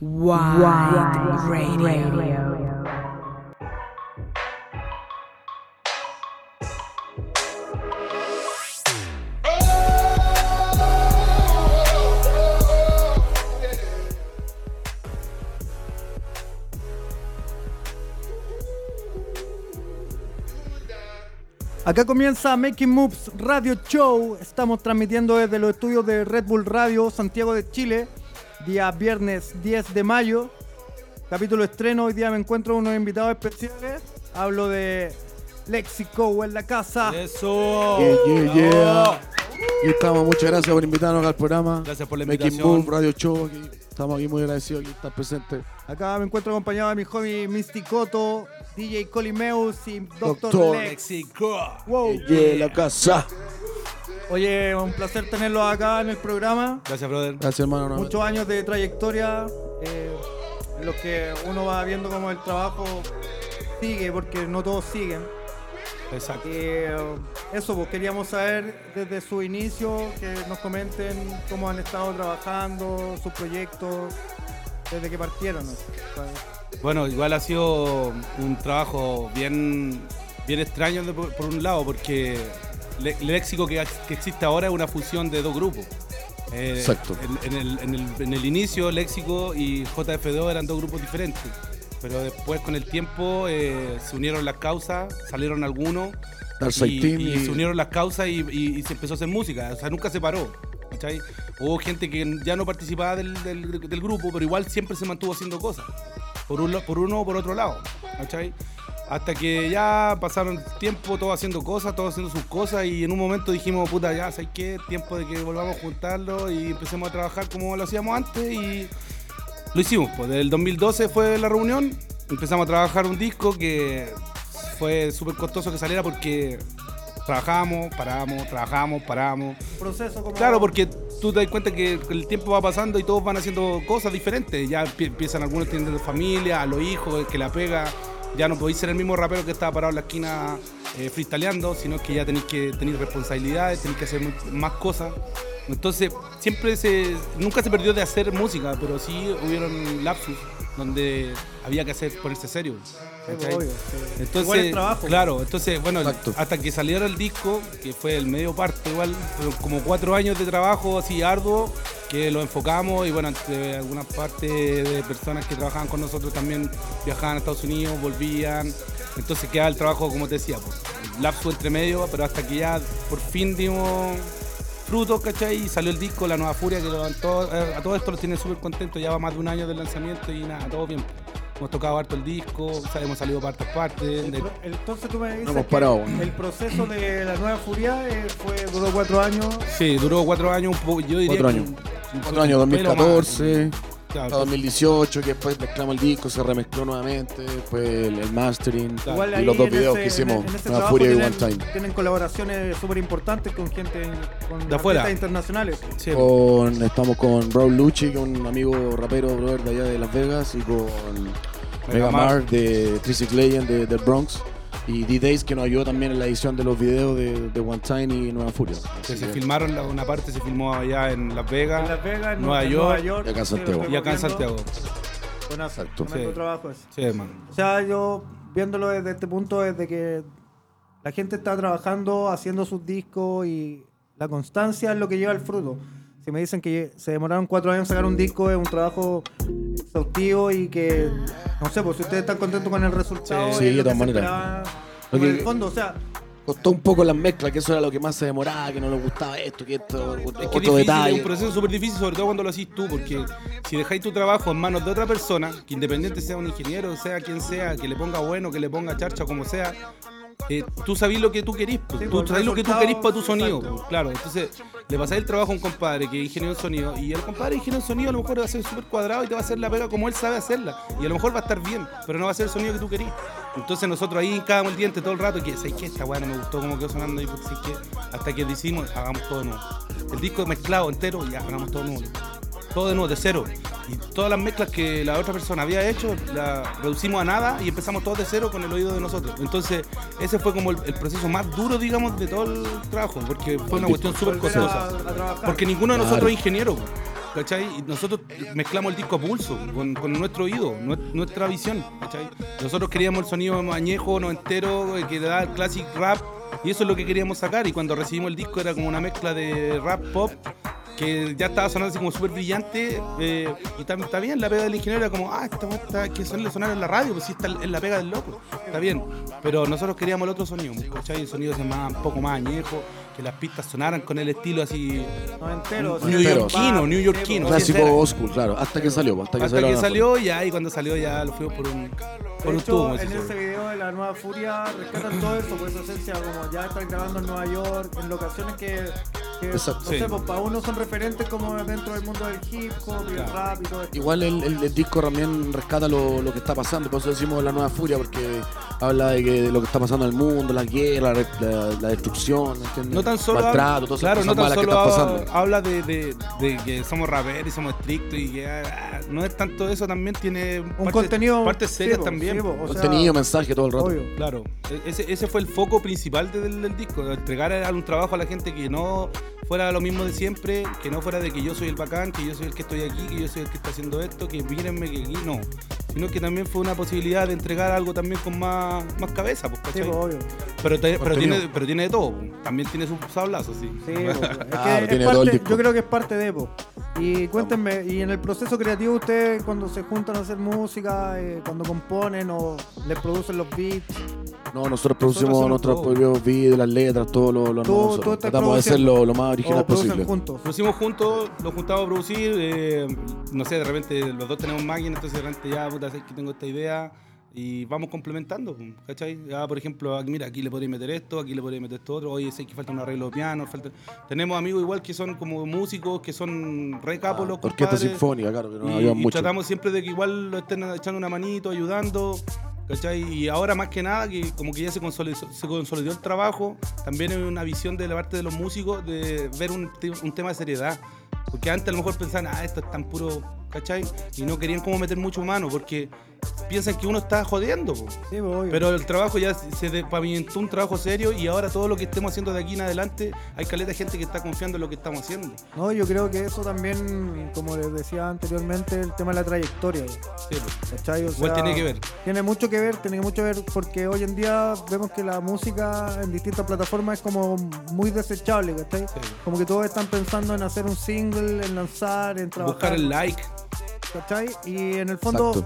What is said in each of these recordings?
Wide Radio. Acá comienza Making Moves Radio Show. Estamos transmitiendo desde los estudios de Red Bull Radio, Santiago de Chile, día viernes 10 de mayo. Capítulo estreno. Hoy día me encuentro con unos invitados especiales. Hablo de Lexico en la casa. Eso. Yeah, yeah, yeah. Aquí estamos, muchas gracias por invitarnos al programa. Gracias por la Making invitación. Move, Radio Show. aquí. Estamos aquí muy agradecidos de estar presentes. Acá me encuentro acompañado de mi homie Mysticoto, DJ Colimeus y. Doctor Lex. Mexico. Wow. Yeah, la casa. Oye, un placer tenerlos acá en el programa. Gracias, brother. Gracias, hermano. Muchos años de trayectoria eh, en los que uno va viendo cómo el trabajo sigue, porque no todos siguen. Exacto. Eh, eso, pues queríamos saber desde su inicio, que nos comenten cómo han estado trabajando, sus proyectos, desde que partieron. ¿no? Bueno, igual ha sido un trabajo bien, bien extraño de- por, por un lado, porque le- el léxico que, que existe ahora es una fusión de dos grupos. Eh, Exacto. En, en el, en el- en el inicio, Léxico y JF2 eran dos grupos diferentes. Pero después, con el tiempo, eh, se unieron las causas, salieron algunos. Y, Team y y- se unieron las causas y, y- se empezó a hacer música. O sea, nunca se paró. ¿cachai? Hubo gente que ya no participaba del, del- del grupo, pero igual siempre se mantuvo haciendo cosas. Por, un, por uno o por otro lado. ¿cachai? Hasta que ya pasaron tiempo todos haciendo cosas, todos haciendo sus cosas y en un momento dijimos, puta, ya, ¿sabes qué? Tiempo de que volvamos a juntarlo y empecemos a trabajar como lo hacíamos antes y lo hicimos. Pues del 2012 fue la reunión, empezamos a trabajar un disco que fue súper costoso que saliera porque trabajamos, paramos, trabajamos, paramos. Proceso como... Claro, porque tú te das cuenta que el tiempo va pasando y todos van haciendo cosas diferentes. Ya empie- empiezan algunos teniendo familia, a los hijos, el que la pega. Ya no podéis ser el mismo rapero que estaba parado en la esquina eh, freestyleando, sino que ya tenéis que tener responsabilidades, tenéis que hacer más cosas. Entonces, siempre se. Nunca se perdió de hacer música, pero sí hubieron lapsus donde había que hacer ponerse serio. obvio, sí. Entonces, el trabajo. claro, entonces, bueno, Exacto. hasta que saliera el disco, que fue el medio parte igual, fueron como cuatro años de trabajo así arduo, que lo enfocamos y bueno, entre algunas partes de personas que trabajaban con nosotros también viajaban a Estados Unidos, volvían, entonces quedaba el trabajo, como te decía, pues, lapso entre medio, pero hasta que ya por fin dimos frutos, ¿cachai? Y salió el disco, La Nueva Furia, que lo dan todo- eh, a todo esto los tiene súper contentos, ya va más de un año del lanzamiento y nada, todo bien. Hemos tocado harto el disco, o sea, hemos salido partes. El de- pro- Entonces tú me dices No que parado. el proceso de la nueva furia eh, fue duró cuatro años. Sí, duró cuatro años, un poco, yo diría Cuatro que años. un Cuatro años, pelo más. 2014, Claro, a 2018, que después mezclamos el disco, se remezcló nuevamente, después el, el mastering Igual y los dos en videos ese- que hicimos, en Nueva trabajo Furia y One Time. Tienen colaboraciones súper importantes con gente con De afuera. internacionales. sí, Con, estamos con Raúl Lucci, que es un amigo rapero brother de allá de Las Vegas, y con Mega Mar de Trisic Legend de, del Bronx, y D-Days, que nos ayudó también en la edición de los videos de, de One Time y Nueva Furia. que se filmaron, la- una parte se filmó allá en Las En Vegas Las Vegas, en Nueva en York, Nueva York y acá en Santiago. y acá en. Santiago. Exacto. tremendo Sí. trabajo ese. Sí, hermano. O sea, yo viéndolo desde este punto, desde que la gente está trabajando, haciendo sus discos y la constancia es lo que lleva el fruto. Si me dicen que se demoraron cuatro años en sacar un disco, es un trabajo exhaustivo y que, no sé, pues si ustedes están contentos con el resultado, Sí, es lo de todas maneras. en el fondo, o sea, Costó un poco las mezclas, que eso era lo que más se demoraba, que no les gustaba esto, que esto, Es que es otro difícil, es detalle. un proceso súper difícil, sobre todo cuando lo hacís tú, porque si dejáis tu trabajo en manos de otra persona, que independiente sea un ingeniero, sea quien sea, que le ponga bueno, que le ponga charcha, como sea, eh, tú sabés lo que tú querís, pues. Sí, tú sabés lo que tú querís para tu sonido, pues, claro. Entonces, le pasáis el trabajo a un compadre que es ingeniero de sonido, y el compadre ingeniero de sonido a lo mejor va a ser súper cuadrado y te va a hacer la pega como él sabe hacerla, y a lo mejor va a estar bien, pero no va a ser el sonido que tú querís. Entonces nosotros ahí hincábamos el diente todo el rato, que ¿sabes qué? Esta weá no me gustó cómo quedó sonando, y pues, ¿sabes qué? Hasta que decimos, hagamos todo nuevo. El disco mezclado entero, ya, hagamos todo nuevo. Todo de nuevo, de cero. Y todas las mezclas que la otra persona había hecho, las reducimos a nada y empezamos todos de cero con el oído de nosotros. Entonces, ese fue como el, el proceso más duro, digamos, de todo el trabajo, porque fue una cuestión súper costosa. Porque ninguno de nosotros es ingeniero. ¿cachai? Y nosotros mezclamos el disco a pulso, con, con nuestro oído, nue- nuestra visión, ¿cachai? Nosotros queríamos el sonido añejo, noventero, eh, que da el classic rap, y eso es lo que queríamos sacar. Y cuando recibimos el disco era como una mezcla de rap pop, que ya estaba sonando así como súper brillante, eh, y está, está bien, la pega del ingeniero era como, ah, esta está que suele sonar en la radio, pues sí, está en la pega del loco, está bien. Pero nosotros queríamos el otro sonido, ¿cachai? El sonido más, un poco más añejo, que las pistas sonaran con el estilo así Noventero, New sí, Yorkino, va, New Yorkino. sí, Clásico school, claro. Hasta que salió, hasta que Hasta salió. que la- salió y ahí cuando salió ya lo fuimos por un, por De un tubo. hecho, así en se ese video de la nueva Furia rescatan todo eso, por esa esencia, como ya estar grabando en Nueva York, en locaciones que, que Exacto. no Sí. sé, pues para uno son referentes como dentro del mundo del hip hop y el Claro. rap y todo esto. Igual el, el- el disco también rescata lo, lo que está pasando, por eso decimos la nueva furia, porque habla de, que, de lo que está pasando en el mundo, la guerra, la, la- la destrucción, ¿entiendes? No tan solo, maltrato, habla, todas esas claro, cosas no tan malas que solo están habla, pasando. habla de, de- de que somos raperos y somos estrictos y que ah, no es tanto eso, también tiene Un partes- contenido partes sí, serias también. sí, po, o sea, Contenido, mensaje todo el rato. obvio. Claro, e- ese, ese fue el foco principal del, del disco, entregar un trabajo a la gente que no fuera lo mismo de siempre, que no fuera de que yo soy el bacán, que yo soy el que estoy aquí, que yo soy el que está haciendo esto, que mírenme que aquí no, sino que también fue una posibilidad de entregar algo también con más, más cabeza, pues, Sí, ¿cachai? pues, obvio. pero, te- pero, tiene, pero tiene de todo, pues. también tiene sus sablazos, sí. Sí, po, es que Claro, es tiene todo el parte- disco. yo creo que es parte de po. Y cuéntenme, y en el proceso creativo ustedes cuando se juntan a hacer música, eh, cuando componen o les producen los beats, No, nosotros producimos nuestros propios videos, las letras, todo lo, lo estás Tratamos de produciendo. lo, lo más original posible. juntos. Lo hicimos juntos, lo juntamos a producir, eh, no sé, de repente los dos tenemos máquina, entonces de repente ya, puta, sé que tengo esta idea y vamos complementando, ¿cachai? Ya, por ejemplo, aquí, mira, aquí le podría meter esto, aquí le podría meter esto otro, oye, sé que falta un arreglo de piano, falta... Tenemos amigos igual que son como músicos, que son re capos los Ah, Orquesta sinfónica, claro, que nos y, y mucho. tratamos siempre de que igual lo estén echando una manito, ayudando, ¿cachai? Y ahora más que nada, que como que ya se consolidó, se consolidó el trabajo, también hay una visión de la parte de los músicos de ver un, un tema de seriedad. Porque antes a lo mejor pensaban, ah, esto es tan puro, ¿cachai? Y no querían como meter mucho mano, porque piensan que uno está jodiendo, po. Sí, obvio. Pero el trabajo ya se de- pavimentó un trabajo serio y ahora todo lo que estemos haciendo de aquí en adelante, hay caleta de gente que está confiando en lo que estamos haciendo. No, yo creo que eso también, como les decía anteriormente, el tema de la trayectoria. Sí. ¿cachai? O Igual sea, tiene que ver. Tiene mucho que ver, tiene mucho que ver porque hoy en día vemos que la música en distintas plataformas es como muy desechable, ¿cachai? Sí. Como que todos están pensando en hacer un single, en lanzar, en trabajar. Buscar el like. ¿Cachai? Y en el fondo,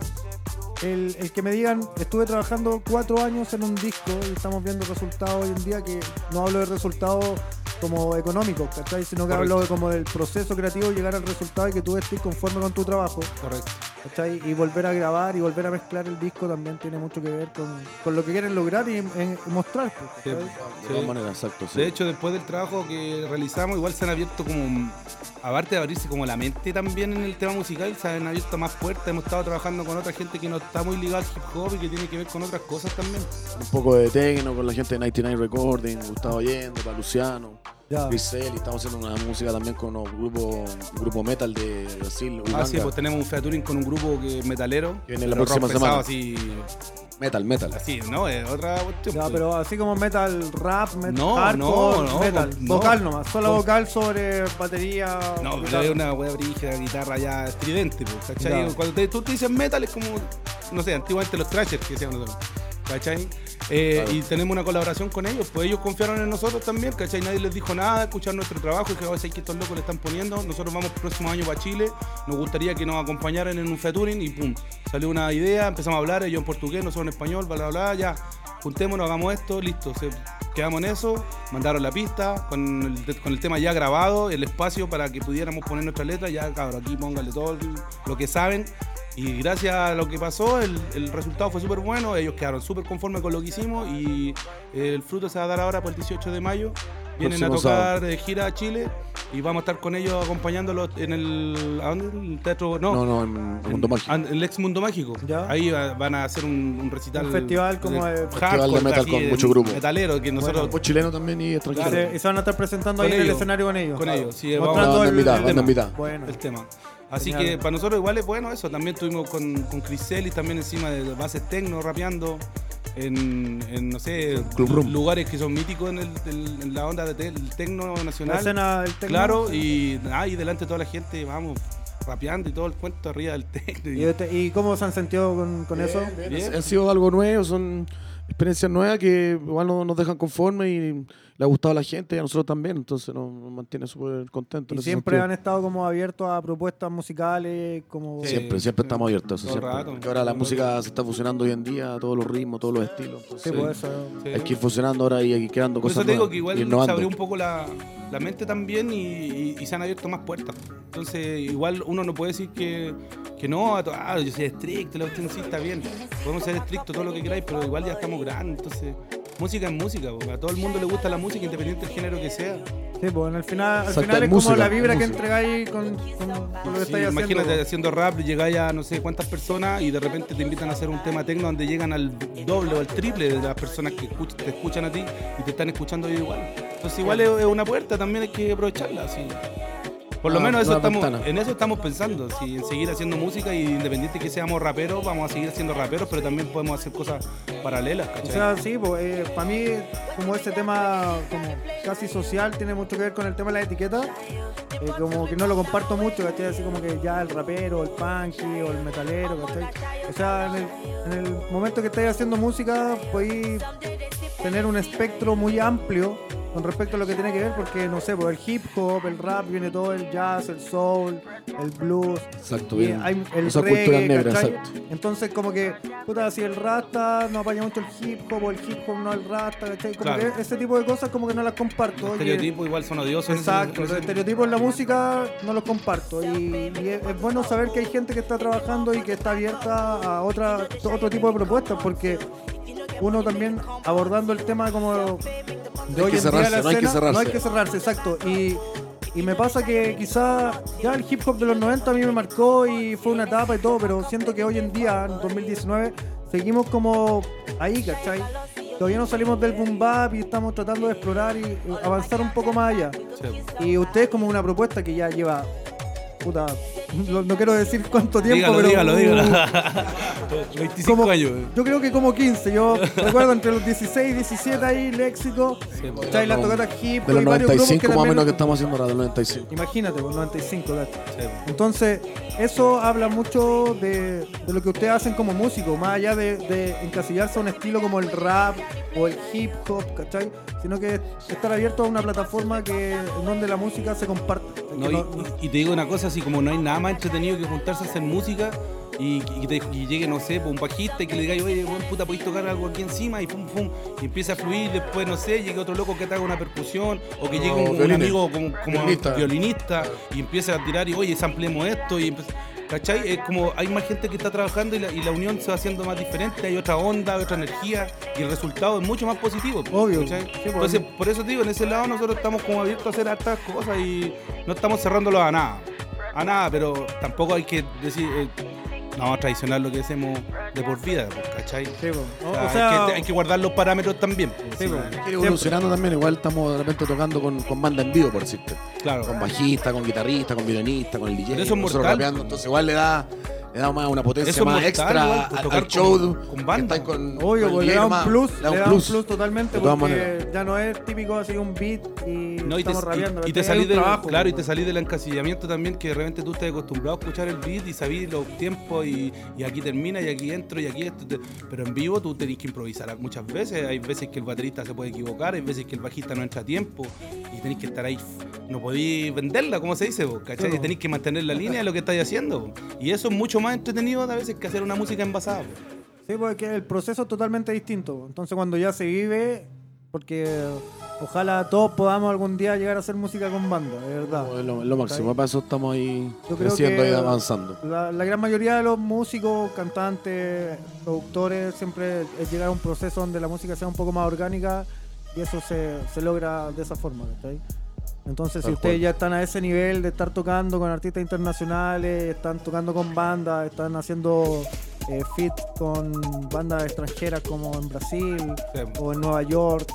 el, el que me digan, estuve trabajando cuatro años en un disco y estamos viendo resultados hoy en día que no hablo de resultados como económicos, ¿cachai? Sino que Correcto. hablo de como del proceso creativo, llegar al resultado y que tú estés conforme con tu trabajo, Correcto. ¿cachai? Y volver a grabar y volver a mezclar el disco también tiene mucho que ver con, con lo que quieren lograr y, en- mostrar, pues, Sí. De sí. todas maneras, exacto. sí. De hecho, después del trabajo que realizamos, igual se han abierto como, aparte de abrirse como la mente también en el tema musical, se han abierto más puertas. Hemos estado trabajando con otra gente que no está muy ligada al hip hop y que tiene que ver con otras cosas también. un poco de techno con la gente de 99 Recording, Gustavo Allende, para Luciano, Ya. Selly, estamos haciendo una música también con un grupo, un grupo metal de Brasil, Ah, Uganga. sí, pues tenemos un featuring con un grupo que es metalero. Que viene la próxima semana. Así, metal, metal. así, ¿no? Es otra cuestión. Ya, pues. pero así como metal rap, metal No, hardcore, no, no, metal, no. vocal nomás, solo vocal sobre batería. No, pero es una wea brígida, guitarra ya estridente, pues, ¿cachai? Ya. Cuando te- tú te dices metal es como, no sé, antiguamente los thrashers que decían nosotros, ¿cachai? Eh, Claro. Y tenemos una colaboración con ellos, pues ellos confiaron en nosotros también, ¿cachai? Nadie les dijo nada, escuchar nuestro trabajo y que "Oh, ¿sabes que estos locos le están poniendo. Nosotros vamos el próximo año para Chile, nos gustaría que nos acompañaran en un featuring y pum, salió una idea, empezamos a hablar, ellos en portugués, nosotros en español, bla, bla, bla, ya, juntémonos, hagamos esto, listo, se- quedamos en eso, mandaron la pista con el, con el tema ya grabado, el espacio para que pudiéramos poner nuestra letra, ya cabrón, aquí pónganle todo lo que saben. Y gracias a lo que pasó, el, el resultado fue súper bueno, ellos quedaron súper conformes con lo que hicimos y el fruto se va a dar ahora por el 18 de mayo. Vienen Próximo a tocar de gira a Chile y vamos a estar con ellos acompañándolos en el, ¿a dónde? El teatro, no, No, no, en en Mundo Mágico. en el ex Mundo Mágico. Ya. Ahí va- van a hacer un, un recital. Un festival como de- hardcore, de metal con de mucho grupo. Metalero, que nosotros Grupo chileno también y extranjero. y se van a estar presentando Con ahí en el ellos. escenario con ellos. con ellos. Sí, Mostrando vamos- Banda el- el tema. Bueno, el tema. Así Genial. que para nosotros igual es bueno eso. También estuvimos con, con Chris Ellis también encima de bases tecno, rapeando. En, en, no sé, Club Room. lugares que son míticos en, el, del- en la onda del tecno la nacional. escena del tecno, Claro, y ahí delante de toda la gente, vamos, rapeando y todo el cuento arriba del techo. ¿Y, este- y cómo se han sentido con, con eso? Bien. Ha sido algo nuevo, son experiencias nuevas que igual no- nos dejan conformes y le ha gustado a la gente y a nosotros también, entonces nos, nos mantiene súper contentos. en Y siempre sentido. han estado como abiertos a propuestas musicales, como... Sí. Siempre, siempre estamos abiertos eso. Siempre. rato. Ahora la música se está fusionando hoy en día, todos los ritmos, todos los estilos. Sí, entonces, pues eso. Sí. Hay que ir fusionando ahora y hay que ir creando Por cosas eso te digo nuevas que igual se abrió un poco la, la mente también y, y- y se han abierto más puertas. Entonces, igual uno no puede decir que, que no, ah, yo soy estricto, la cuestión sí está bien. Podemos ser estrictos todo lo que queráis, pero igual ya estamos grandes. Entonces, música es música. A todo el mundo le gusta la música, independiente del género que sea. Sí, pues en el final, al Exacto, final es como la vibra que entregáis con, con- con lo que Sí, estáis haciendo. imagínate pues. haciendo rap, llegáis a no sé cuántas personas y de repente te invitan a hacer un tema tecno donde llegan al doble o al triple de las personas que escuch- te escuchan a ti y te están escuchando igual. Entonces igual es, es una puerta, también hay que aprovecharla. sí. Por lo Una- menos eso estamos, ventana. en eso estamos pensando, sí, en seguir haciendo música y independiente que seamos raperos, vamos a seguir siendo raperos, pero también podemos hacer cosas paralelas. O ¿cachai? sea, sí, pues para mí como ese tema como casi social tiene mucho que ver con el tema de la etiqueta. eh, como que no lo comparto mucho, ¿cachai? Así como que ya el rapero, el punky o el metalero, ¿cachai? O sea, en el, en el momento que estáis haciendo música podéis tener un espectro muy amplio con respecto a lo que tiene que ver, porque no sé, pues el hip hop, el rap, viene todo el jazz, el soul, el blues. Exacto, bien. hay el Esa reggae, cultura negra, ¿cachai? exacto. Entonces como que, puta, si el rasta no apaña mucho el hip hop o el hip hop no el rasta, ¿cachai? Como Claro. que ese tipo de cosas como que no las comparto. Los estereotipos igual son odiosos. Exacto, los estereotipos en la música no los comparto y, y es, es bueno saber que hay gente que está trabajando y que está abierta a otra, otro tipo de propuestas porque uno también abordando el tema como de hoy en día la no hay que escena, cerrarse. no hay que cerrarse, exacto. Y, y me pasa que quizá ya el hip hop de los 90 a mí me marcó y fue una etapa y todo, pero siento que hoy en día, en 2019, seguimos como ahí, ¿cachai? Todavía no salimos del boom bap y estamos tratando de explorar y avanzar un poco más allá. Sí. Y ustedes como una propuesta que ya lleva, puta, no, no quiero decir cuánto tiempo, Dígalo, pero... dígalo, uh, dígalo. 25 como- años. Yo creo que como 15, yo recuerdo entre los 16 y 17 ahí, Léxico, Sí, pues, ¿cachai? La tocata hip De los y varios grupos 95 más o menos que estamos haciendo ahora, de los 95. Imagínate, pues 95, ¿cachai? Sí. Entonces, eso habla mucho de, de lo que ustedes hacen como músicos, más allá de, de encasillarse a un estilo como el rap o el hip hop, ¿cachai? Sino que estar abierto a una plataforma que, en donde la música se comparte. No, Que y, no- y- y te digo una cosa, así como no hay nada más entretenido que juntarse a hacer música y, y te- y llegue, no sé, pues, un bajista y que le diga, oye, buen puta, podéis tocar algo aquí encima y pum, pum, y empieza a fluir, después, no sé, llegue otro loco que te haga una percusión o que llegue un, amigo como, como Violinista. violinista y empieza a tirar y, oye, samplemos esto y ¿Cachai? Es como hay más gente que está trabajando y la, y la unión se va haciendo más diferente, hay otra onda, hay otra energía y el resultado es mucho más positivo. Obvio. ¿cachai? Sí, pues. Entonces, por eso te digo, en ese lado nosotros estamos como abiertos a hacer hartas cosas y no estamos cerrándolo a nada. A nada, pero tampoco hay que decir, eh, no vamos a traicionar lo que hacemos de por vida, pues, ¿cachai? Sí, pues. O- O sea, o sea, hay, que, hay que guardar los parámetros también. pues, Sí, sí, evolucionando también, igual estamos de repente tocando con, con banda en vivo, por decirte. Claro. Con bajista, con guitarrista, con violinista, con el DJ. Pero eso es mortal. rapeando, entonces igual le da, le da más una potencia Eso más mortal, extra igual, pues, al- tocar al show. con- con banda. con- Obvio, con pues el le da un plus, le da un plus. totalmente porque maneras. ya no es típico así un beat y, No, y te, estamos rapeando. y- y te salís del, trabajo, claro, y pues. te salís del encasillamiento también, que de repente tú estás acostumbrado a escuchar el beat y sabís los tiempos y, y aquí termina y aquí entro y aquí esto. te- pero en vivo tú tenés que improvisar muchas veces. Hay veces que el baterista se puede equivocar, hay veces que el bajista no entra a tiempo y tenés que estar ahí. No podéis venderla, como se dice, vos, ¿cachai? Claro. Tenés que mantener la línea de lo que estáis haciendo. vos. Y eso es mucho más entretenido a veces que hacer una música envasada. Sí, porque el proceso es totalmente distinto. Entonces cuando ya se vive, porque ojalá todos podamos algún día llegar a hacer música con banda, de verdad. Es lo, es lo máximo, para eso estamos ahí Yo creciendo y avanzando. La, la gran mayoría de los músicos, cantantes, productores, siempre es llegar a un proceso donde la música sea un poco más orgánica y eso se, se logra de esa forma. ¿cachai? Entonces, si ustedes cual. ya están a ese nivel de estar tocando con artistas internacionales, están tocando con bandas, están haciendo eh, fit con bandas extranjeras como en Brasil Sí. o en Nueva York,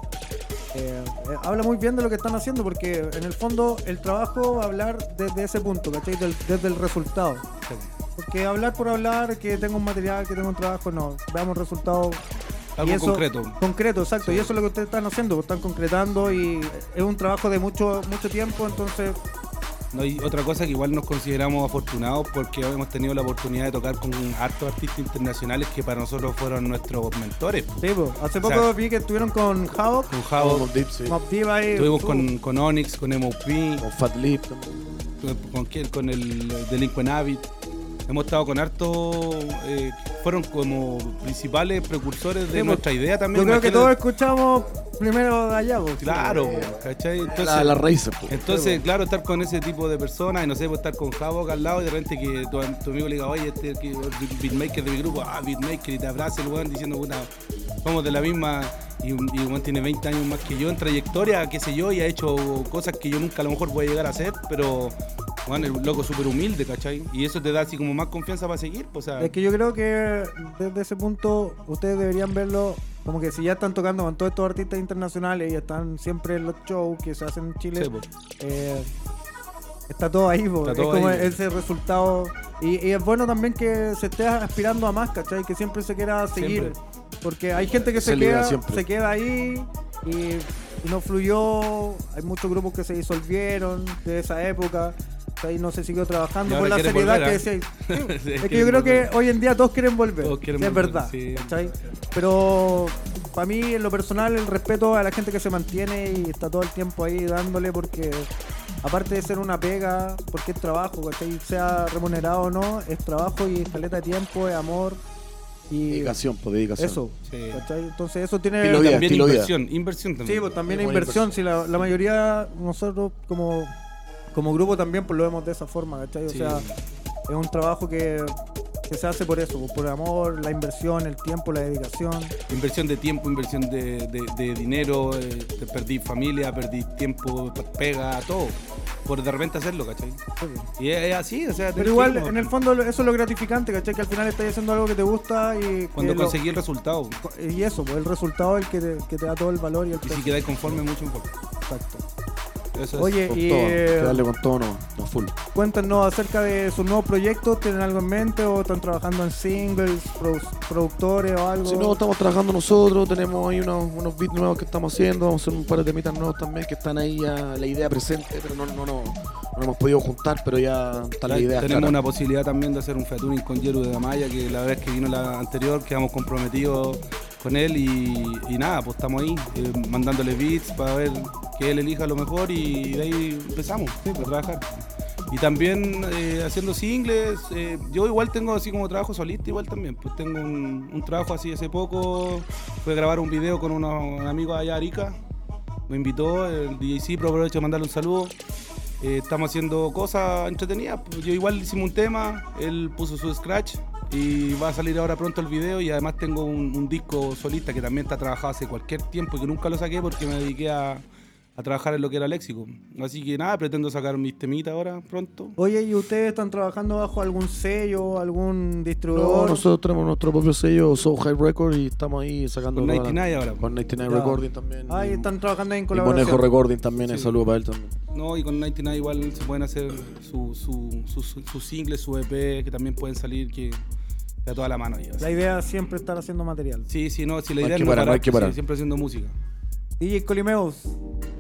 eh, eh, habla muy bien de lo que están haciendo porque en el fondo el trabajo va a hablar desde ese punto, ¿cachai? Del- desde el resultado. Sí. Porque hablar por hablar, que tengo un material, que tengo un trabajo, no. Veamos resultados. Algo y eso- concreto. Concreto, exacto. Sí. Y eso es lo que ustedes están haciendo, están concretando y es un trabajo de mucho, mucho tiempo, entonces No hay otra cosa que igual nos consideramos afortunados porque hemos tenido la oportunidad de tocar con hartos artistas internacionales que para nosotros fueron nuestros mentores. Sí, po. Hace O poco sea, vi que estuvieron con Havoc, Con Mobb Deep, sí. Deep ahí. estuvimos uh, con, con Onyx, con M.O.P., Con Fat Lip también. con, quién? con el Delinquent Habit. Hemos estado con hartos, eh, fueron como principales precursores de Sí, pues, nuestra idea también. Yo creo que todos escuchamos primero de allá, po. Claro, Sí. ¿cachai? Entonces, La, la Razer, po. Entonces, claro, estar con ese tipo de personas y no sé, pues estar con Havoc al lado y de repente que tu, tu amigo le diga, oye, este que- beatmaker de mi grupo, ah, beatmaker, y te abraza el weón diciendo, puta, somos de la misma, y, un- y tiene 20 años más que yo en trayectoria, qué sé yo, y ha hecho cosas que yo nunca a lo mejor voy a llegar a hacer, pero, bueno, el loco súper humilde, ¿cachai? Y eso te da así como más confianza para seguir, pues, o sea, Es que yo creo que desde ese punto ustedes deberían verlo como que si ya están tocando con todos estos artistas internacionales y están siempre en los shows que se hacen en Chile, sí, pues. eh, está todo ahí, es como ahí. ese resultado. Y, y es bueno también que se esté aspirando a más, ¿cachai? Que siempre se quiera seguir. Porque hay gente que se queda, siempre. se queda ahí y, y no fluyó. Hay muchos grupos que se disolvieron de esa época. Ahí no se siguió trabajando por la seriedad volver, que ¿ah? decía. Sí, es que yo creo volver. que hoy en día todos quieren volver. Todos quieren sí, es volver, verdad. Pero para mí, en lo personal, el respeto a la gente que se mantiene y está todo el tiempo ahí dándole porque aparte de ser una pega, porque es trabajo, ¿cachai? sea remunerado o no, es trabajo y caleta de tiempo, es amor y Dedicación, pues dedicación. eso. Sí. ¿cachai? Entonces eso tiene... Estilo vida, También estilo vida. inversión, inversión también. Sí, pues también Es inversión. Si la, la mayoría, nosotros como, como grupo también pues lo vemos de esa forma, ¿cachai? O Sí. sea, es un trabajo que, que se hace por eso, por amor, la inversión, el tiempo, la dedicación. Inversión de tiempo, inversión de, de- de dinero, eh, perdí familia, perdí tiempo, pega, todo. Por de repente hacerlo, ¿cachai? Y es, así, o sea... Pero igual, ir, en el fondo, eso es lo gratificante, ¿cachai? Que al final estás haciendo algo que te gusta y... Cuando que lo- conseguí el resultado. y eso, pues el resultado es el que te, que te da todo el valor y el Y si quedáis conforme, mucho mejor. Exacto. Eso es. Oye, Con y todo, eh, que darle con todo, no, no full. cuéntanos acerca de sus nuevos proyectos. ¿Tienen algo en mente o están trabajando en singles, produ- productores o algo? Si no, estamos trabajando nosotros, tenemos ahí unos, unos beats nuevos que estamos haciendo, vamos a hacer un par de temitas nuevos también que están ahí ya la idea presente, pero no, no, no, no hemos podido juntar, pero ya está la idea. Tenemos clara. una posibilidad también de hacer un featuring con Yeru de Gamaya, que la vez que vino la anterior quedamos comprometidos con él y, nada, pues estamos ahí eh, mandándole beats para ver que él elija lo mejor y de ahí empezamos a trabajar. Y también eh, haciendo singles, eh, yo igual tengo así como trabajo solista igual también, pues tengo un, trabajo así hace poco, fue grabar un video con unos amigos allá Arica, me invitó el DJC, pero aprovecho de mandarle un saludo. Estamos haciendo cosas entretenidas. pues, Yo igual hicimos un tema, él puso su scratch y va a salir ahora pronto el video y además tengo un, un disco solista que también está trabajado hace cualquier tiempo y que nunca lo saqué porque me dediqué a, a trabajar en lo que era léxico. Así que nada, pretendo sacar mis temitas ahora pronto. Oye, ¿y ustedes están trabajando bajo algún sello, algún No, distribuidor? nosotros tenemos nuestro propio sello, Soul High Record, y estamos ahí sacando. Con toda la- 99 ahora. Con 99 Ya. Recording también. Ah, y y- están trabajando en y colaboración. Monejo Recording también, Sí. saludo para él también. No, y con 99 igual se pueden hacer su, su, su, su, su single, su EP, que también pueden salir, que da toda la mano. La idea es siempre estar haciendo material. Sí, sí, no, si la idea es no parar, parar, pues, parar. siempre haciendo música. DJ Colimeus.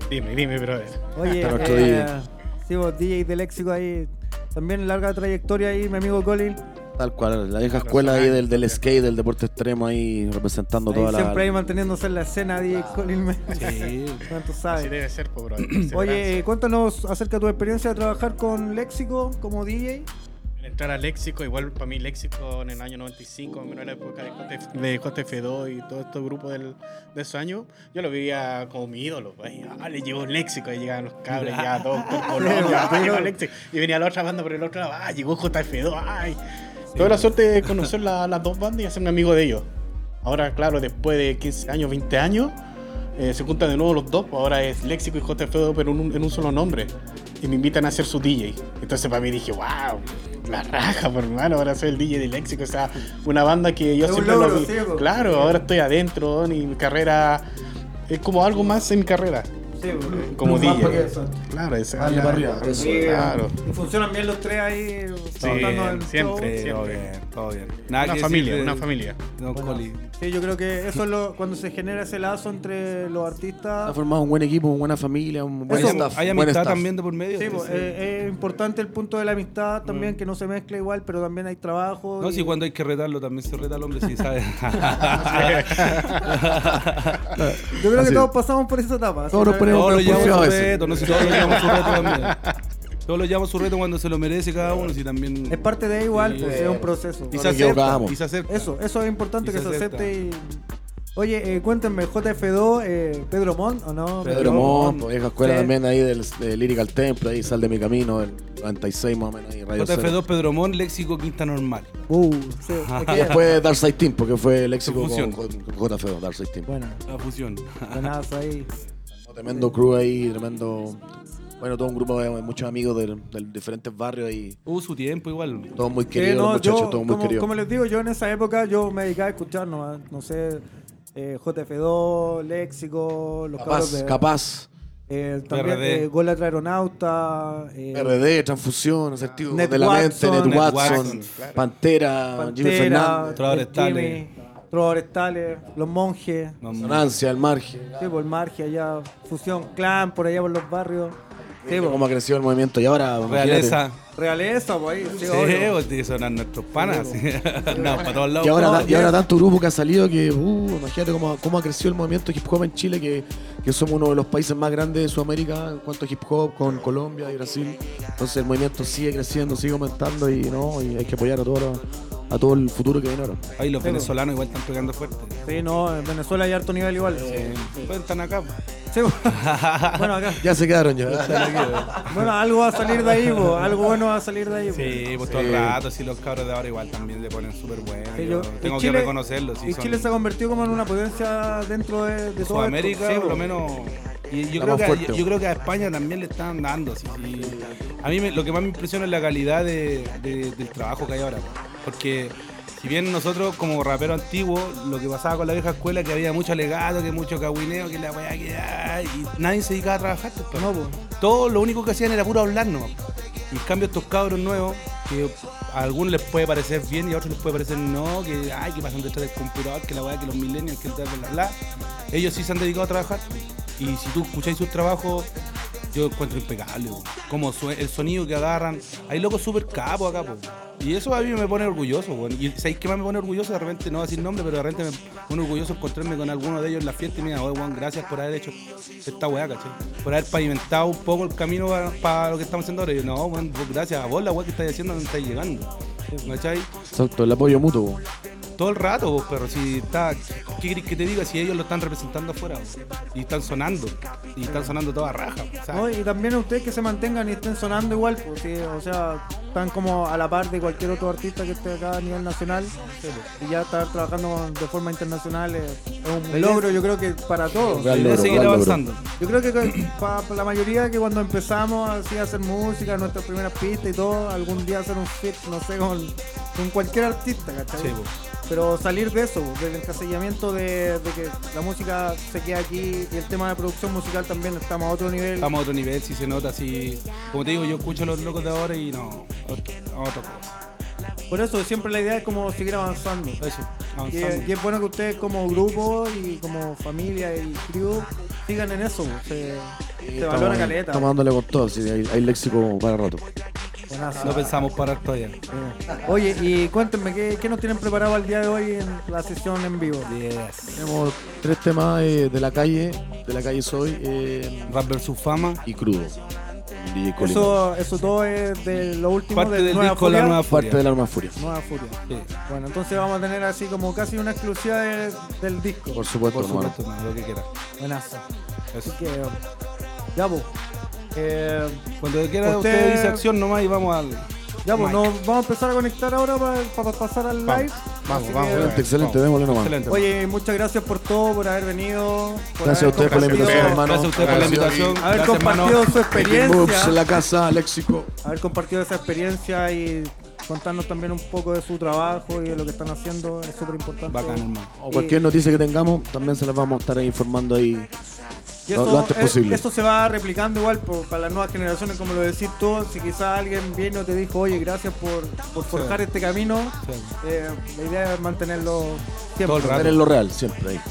Dime, dime, brother. Oye, eh, sí, vos, DJ de léxico ahí. También larga trayectoria ahí, mi amigo Colin. Tal cual, la vieja escuela ahí del, skate, del deporte extremo ahí representando Ahí toda la. siempre ahí manteniéndose en la escena, DJ Colin. me- Sí. ¿Cuánto Así sabes? debe ser, po, brother. Oye, cuéntanos acerca de tu experiencia de trabajar con Léxico como DJ. Entrar a Léxico, igual para mí Léxico en el año 95, más o menos la época de JF de JF2 y todo este grupo del, de esos años, yo lo veía como mi ídolo. pues, ahí, ah, le llegó Léxico, ahí llegaban los cabros, ya todos por Colombia, ah, llegó Léxico. Y venía la otra banda por el otro lado, ah, llegó JF2, ay. Tuve la suerte de conocer la- las dos bandas y hacerme amigo de ellos. Ahora, claro, después de 15 años, 20 años, eh, se juntan de nuevo los dos, pues ahora es Léxico y JF2, pero en un, en un solo nombre. Y me invitan a ser su DJ. Entonces para mí dije, wow, la raja, por hermano, ahora soy el DJ de Léxico. O sea, una banda que yo Es siempre logro, lo vi. Claro, ahora estoy adentro mi carrera es como algo más en mi carrera. Sí, Como DJ. eso. Claro, es Dale ya- para arriba, eso. Sí, Claro. Y funcionan bien los tres ahí. Sí, el siempre, show. siempre. Todo bien. Nada Una que familia, decir una familia. Don Bueno. Sí, yo creo que eso es lo cuando se genera ese lazo entre los Ha artistas. formado un buen equipo, una buena familia, un buen Eso, staff. Hay amistad staff. también de por medio. Sí, pues, Sí. eh, es importante el punto de la amistad también, que no se mezcla igual, pero también hay trabajo. No, y- si cuando hay que retarlo también se reta al hombre, sí, ¿sabes? Yo creo Así. que todos pasamos por esa etapa. Todos nos ponemos- todos lo llevamos su reto, no sé, todos lo llevamos su reto también. Todos lo llevamos su reto cuando se lo merece cada uno, si también... Es parte de igual, Sí, pues es un proceso. Y se acepta, y se acepta. Eso, eso es importante Y que se acepta. acepte y... Oye, eh, cuéntenme, JF2, eh, Pedro Montt, ¿o no? Pedro Pedro Montt. pues, vieja escuela Sí. también ahí del, del Lyrical Temple, ahí Sal de mi camino, el 96 más o menos, ahí Radio Cero. JF2 Pedromón, léxico quinta normal. Uh, sí, Después Dark Side Team, porque fue el éxito con, Fusión. con, con JF2, Dark Side Team. Bueno, La fusión. ahí. Tremendo crew ahí, tremendo. Bueno, todo un grupo de muchos amigos de, de diferentes barrios y Hubo su tiempo igual. todos muy Sí, queridos, no, los muchachos, yo, todos muy como, queridos. como les digo, yo en esa época yo me dedicaba a escuchar, no, no sé, eh, JF2, Léxico, los cabros Capaz, de... capaz. eh, también eh, Golatra Aeronauta, eh, RD, Transfusión, Asertivo Net de la mente, Watson. Net Watson, Watson, Pantera, Jimmy Fernández. Jimmy, Trovadores Tales, Los Monjes, Sonancia, El Margen. sí, por el Marge allá, Fusión Clan, por allá por los barrios. Sí, po. Cómo ha crecido el movimiento y ahora, Realeza. Realeza, pues ahí, sí, Sí, obvio. pues tiene que sonar nuestros panas. sí. No, para todos lados. Y ahora, No, y ahora ya- tanto grupo que ha salido que, uh, imagínate cómo, cómo ha crecido el movimiento hip hop en Chile, que, que somos uno de los países más grandes de Sudamérica en cuanto a hip hop, con Colombia y Brasil. Entonces el movimiento sigue creciendo, sigue aumentando y no y hay que apoyar a todo, lo- a todo el futuro que viene ahora. Ahí los Sí, venezolanos igual están pegando fuerte. Sí, no, en Venezuela hay harto nivel igual. Eh, pues están acá. Sí, bueno, acá. Ya se quedaron ya. Bueno, algo va a salir de ahí, po, algo bueno va a salir de ahí. po. Sí, pues todo el rato, sí, los cabros de ahora igual también se ponen súper buenos. Sí, yo yo- tengo y que Chile- reconocerlo. Sí, y son- Chile se ha convertido como en una potencia dentro de, de todo Sudamérica, esto. Sí, por po. lo menos. Y yo creo, que, yo, yo creo que a España también le están dando. sí. A mí me- lo que más me impresiona es la calidad de- de- del trabajo que hay ahora. Porque si bien nosotros como rapero antiguo, lo que pasaba con la vieja escuela, que había mucho alegato, que mucho cagüineo, que la weá que y nadie se dedicaba a trabajar. pues, pero No, po. todo lo único que hacían era puro hablar nomás. Y en cambio estos cabros nuevos, que a algunos les puede parecer bien y a otros les puede parecer no, que ay, que pasan detrás del computador, que la weá, que los millennials, que bla bla bla. Ellos sí se han dedicado a trabajar. Y si tú escucháis sus trabajos, yo encuentro impecable, weón. como el sonido que agarran. Hay locos súper capos acá. Y eso a mí me pone orgulloso, weón. Y ¿sabéis qué más me pone orgulloso? De repente, no a decir nombre, pero de repente me pone orgulloso encontrarme con alguno de ellos en la fiesta y diga, oye, weón, gracias por haber hecho esta weá, ¿cachai? Por haber pavimentado un poco el camino para lo que estamos haciendo ahora. Y yo, no, weón, vos, gracias a vos la weá que estáis haciendo, donde estáis llegando. ¿Cachai? Exacto, el apoyo mutuo. po. Todo el rato, vos, pero si está. ¿Qué querés que te diga si ellos lo están representando afuera? vos? Y están sonando. Y están sonando toda raja. y también a ustedes que se mantengan y estén sonando igual, pues, sí, o sea, están como a la par de cualquier otro artista que esté acá a nivel nacional y ya estar trabajando de forma internacional es, es un logro, yo creo que para todos. Real logro, seguir real logro. avanzando. Yo creo que para la mayoría que cuando empezamos así a hacer música, nuestras primeras pistas y todo, algún día hacer un fit, no sé, con, con cualquier artista, ¿cachai? Sí, vos. Pero salir de eso, del encasillamiento de, que la música se queda aquí y el tema de producción musical también estamos a otro nivel. Estamos a otro nivel, si se nota así. Como te digo, yo escucho a los locos de ahora y no. Otro, otra cosa. Por eso siempre la idea es como seguir avanzando. Eso, Y, avanzando. es- y es bueno que ustedes como grupo y como familia y crew sigan en eso, pues, se, se valora caleta. Estamos dándole con todo, sí, hay, hay léxico para rato. Buenazo. No pensamos parar todavía. Eh, Oye, y cuéntenme, ¿qué, qué nos tienen preparado al día de hoy en la sesión en vivo? Yes. Tenemos tres temas eh, de la calle, de la calle Soy eh, Rap versus fama. y Crudo. DJ. Eso, eso todo es de lo último Parte de del Nueva disco Furia. La Nueva Parte Furia. de la Arma Furia. Nueva Furia. Sí, Bueno, entonces vamos a tener así como casi una exclusiva de- del disco. Por supuesto, por hermano. supuesto, no, lo que quiera. Buenazo. Así que, ya pues. Eh, Cuando quiera Usted- usted dice acción nomás y vamos al. Ya pues, nos vamos a empezar a conectar ahora para, pasar al Vamos, live. vamos, Así vamos, que, Excelente, excelente, démosle nomás. Excelente. Oye, muchas gracias por todo, por haber venido. por Gracias a haber ustedes por la compartido- invitación, hermano. Gracias a usted por la Gracias. invitación. Haber Gracias, compartido hermano. su Moves en experiencia. la casa, léxico. Haber compartido esa experiencia y contarnos también un poco de su trabajo y de lo que están haciendo es súper importante. Bacán, hermano. O cualquier noticia que tengamos, también se las vamos a estar informando ahí Y Lo- eso, lo antes posible. eso se va replicando igual por- para las nuevas generaciones, como lo decís tú. Si quizás alguien viene y te dijo, oye, gracias por, por forjar este camino, Sí. eh, la idea es mantenerlo siempre. Todo el rato. Tener lo real, siempre ahí.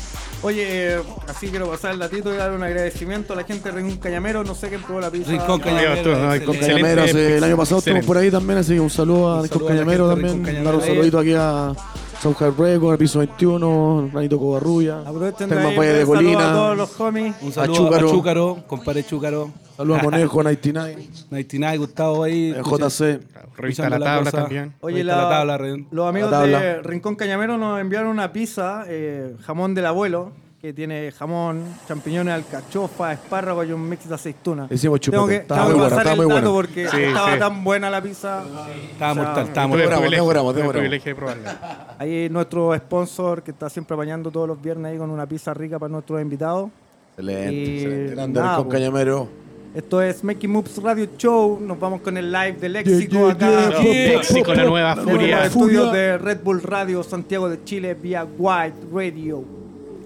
Oye, eh, así quiero pasar el datito y dar un agradecimiento a la gente de Rincón Cañamero. No sé quién probó la pizza. Rincón Cañamero. el año pasado excelente. estuvimos por ahí también, así que un saludo a Rincón Cañamero también. Dar un saludito aquí a Southside Records, al piso 21, Ranito Covarrulla. Aprovechen de Telma ahí, Valle de saludos a Colina. todos los homies. Un A saludo a Chúcaro. Chúcaro, compadre Chúcaro. Saludos a Conejo, 99, 99, Gustavo ahí. eh, JC. Revista La la Tabla cosa. también. Oye, Revista la- La Tabla, re- los amigos La tabla. de Rincón Cañamero nos enviaron una pizza, eh, jamón del abuelo, que tiene jamón, champiñones, alcachofa, espárrago y un mix de aceituna. Hicimos chupete. Tengo que, Estaba tengo muy que buena, pasar estaba el muy dato buena. porque Sí, estaba sí. tan buena la pizza. Estaba O sea, mortal, estaba Tuve el mortal. bravo, privilegio- bravo, tuve el bravo. privilegio de probarla. Ahí nuestro sponsor que está siempre apañando todos los viernes ahí con una pizza rica para nuestros invitados. Excelente, Y excelente. Grande nada, pues. Cañamero. Esto es Making Moves Radio Show. Nos vamos con el live de Yeah, Léxico yeah, acá. yeah. Léxico, la nueva Desde los furia. estudios de Red Bull Radio Santiago de Chile vía White Radio.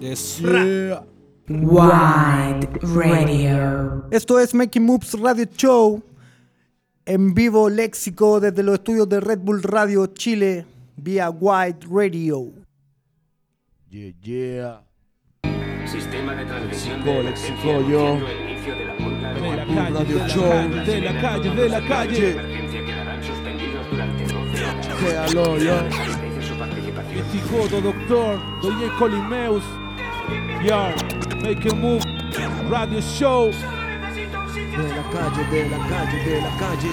Yes. Yeah. Wide Radio. Esto es Making Moves Radio Show. En vivo léxico desde los estudios de Red Bull Radio Chile vía White Radio. Yeah, yeah. Sistema de transmisión Léxico, de léxico, emergencia yo. anunciando el inicio de la huelga De la de calle, Radio Show, de la calle, de la calle. quedarán suspendidos durante 12 horas. Créalo, yo. Agradece su participación. Tijodo, doctor, DJ Colimeus, Yo, Make a Move, Radio Show, De la calle, de la calle, de la calle.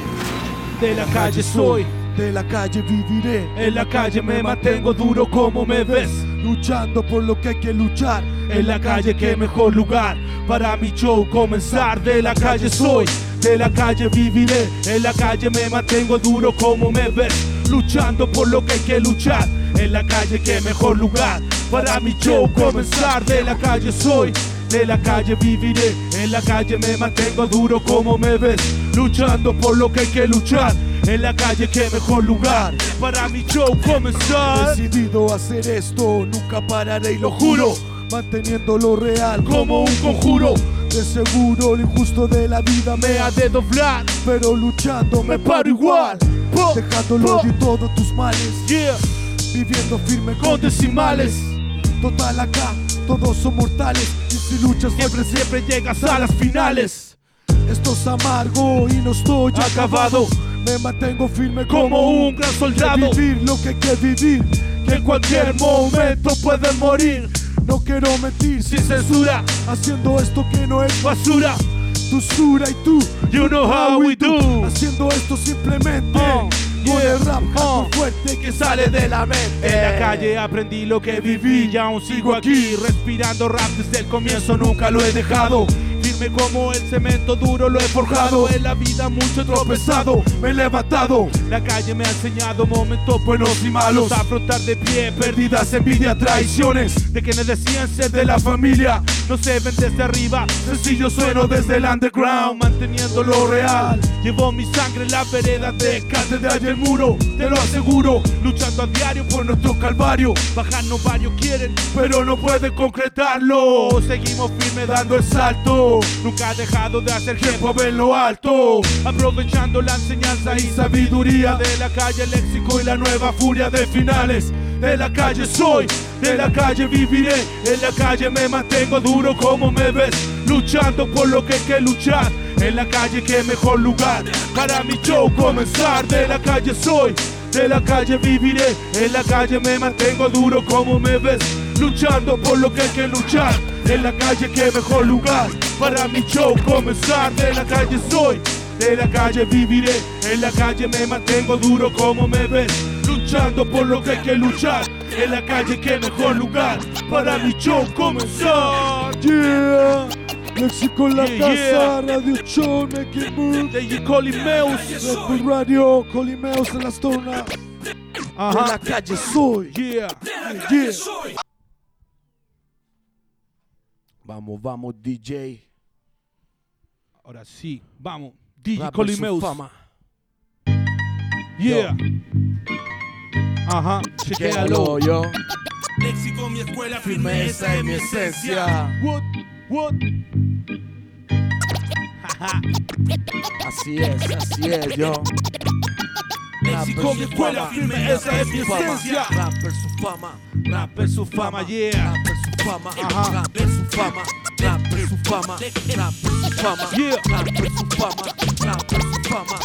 de la calle soy, De la calle viviré. en la calle me mantengo duro como me ves, Luchando por lo que hay que luchar. en la calle que mejor lugar para mi show comenzar, de la calle soy, de la calle viviré, en la calle me mantengo duro como me ves, luchando por lo que hay que luchar, en la calle que mejor lugar para mi show comenzar, de la calle soy. De la calle viviré, en la calle me mantengo duro como me ves, luchando por lo que hay que luchar, en la calle que mejor lugar para mi show comenzar. Decidido a hacer esto, nunca pararé y lo juro. Manteniendo lo real Como un conjuro, De seguro lo injusto de la vida me ha de doblar, Pero luchando me paro igual. Odio y todos tus males yeah, Viviendo firme con decimales. Total acá, todos son mortales Y si luchas Siempre, siempre llegas a las finales. Esto es amargo y no estoy Acabado Me mantengo firme como un gran soldado. Vivir lo que hay que vivir Que en cualquier momento pueden morir. No quiero mentir Sin censura, Haciendo esto que no es basura. tu sura y tú You know how we do. Haciendo esto simplemente Oh, Con el rap hardcore fuerte que sale de la mente. En la calle aprendí lo que viví y aún sigo aquí, respirando rap desde el comienzo, nunca lo he dejado. Firme como el cemento duro lo he forjado, en la vida mucho he tropezado, me he levantado. La calle me ha enseñado momentos buenos y malos, afrontar de pie pérdidas, envidia, traiciones, de quienes decían ser de la familia. No se ven desde arriba, sencillo sueno desde el underground, manteniendo lo real. Llevo mi sangre en la vereda de catedral y el muro, te lo aseguro, luchando a diario por nuestro calvario. Bajarnos varios quieren, pero no pueden concretarlo. Seguimos firme dando el salto, nunca ha dejado de hacer tiempo en lo alto. Aprovechando la enseñanza y sabiduría de la calle, el léxico y la nueva furia de finales. De la calle soy, de la calle viviré, en la calle me mantengo duro como me ves, luchando por lo que hay que luchar. En la calle que mejor lugar para mi show comenzar. De la calle soy, de la calle viviré, en la calle me mantengo duro como me ves, luchando por lo que hay que luchar. En la calle que mejor lugar para mi show comenzar. De la calle soy, de la calle viviré, en la calle me mantengo duro como me ves, luchando por lo que hay que luchar. En la calle que mejor lugar para mi show comenzar. Yeah. Léxico en la Yeah, casa, Radio Show, Make It Move DJ Colimeus, Red Radio, Colimeos en la zona. Ajá, De la calle soy. Yeah. Yeah. Vamos, vamos DJ Ahora sí, vamos. DJ Colimeus. Yeah. Ajá, chequéalo. Yo Léxico, mi escuela, Firmeza en mi esencia What, what? Así es, así es, yo. Léxico, mi escuela firme, esa es mi esencia. Rapper su fama, Rapper su fama, yeah. rapper su fama, Ajá. rapper su fama, rapper su fama, rapper su fama, su fama, rapper su fama, rapper su fama.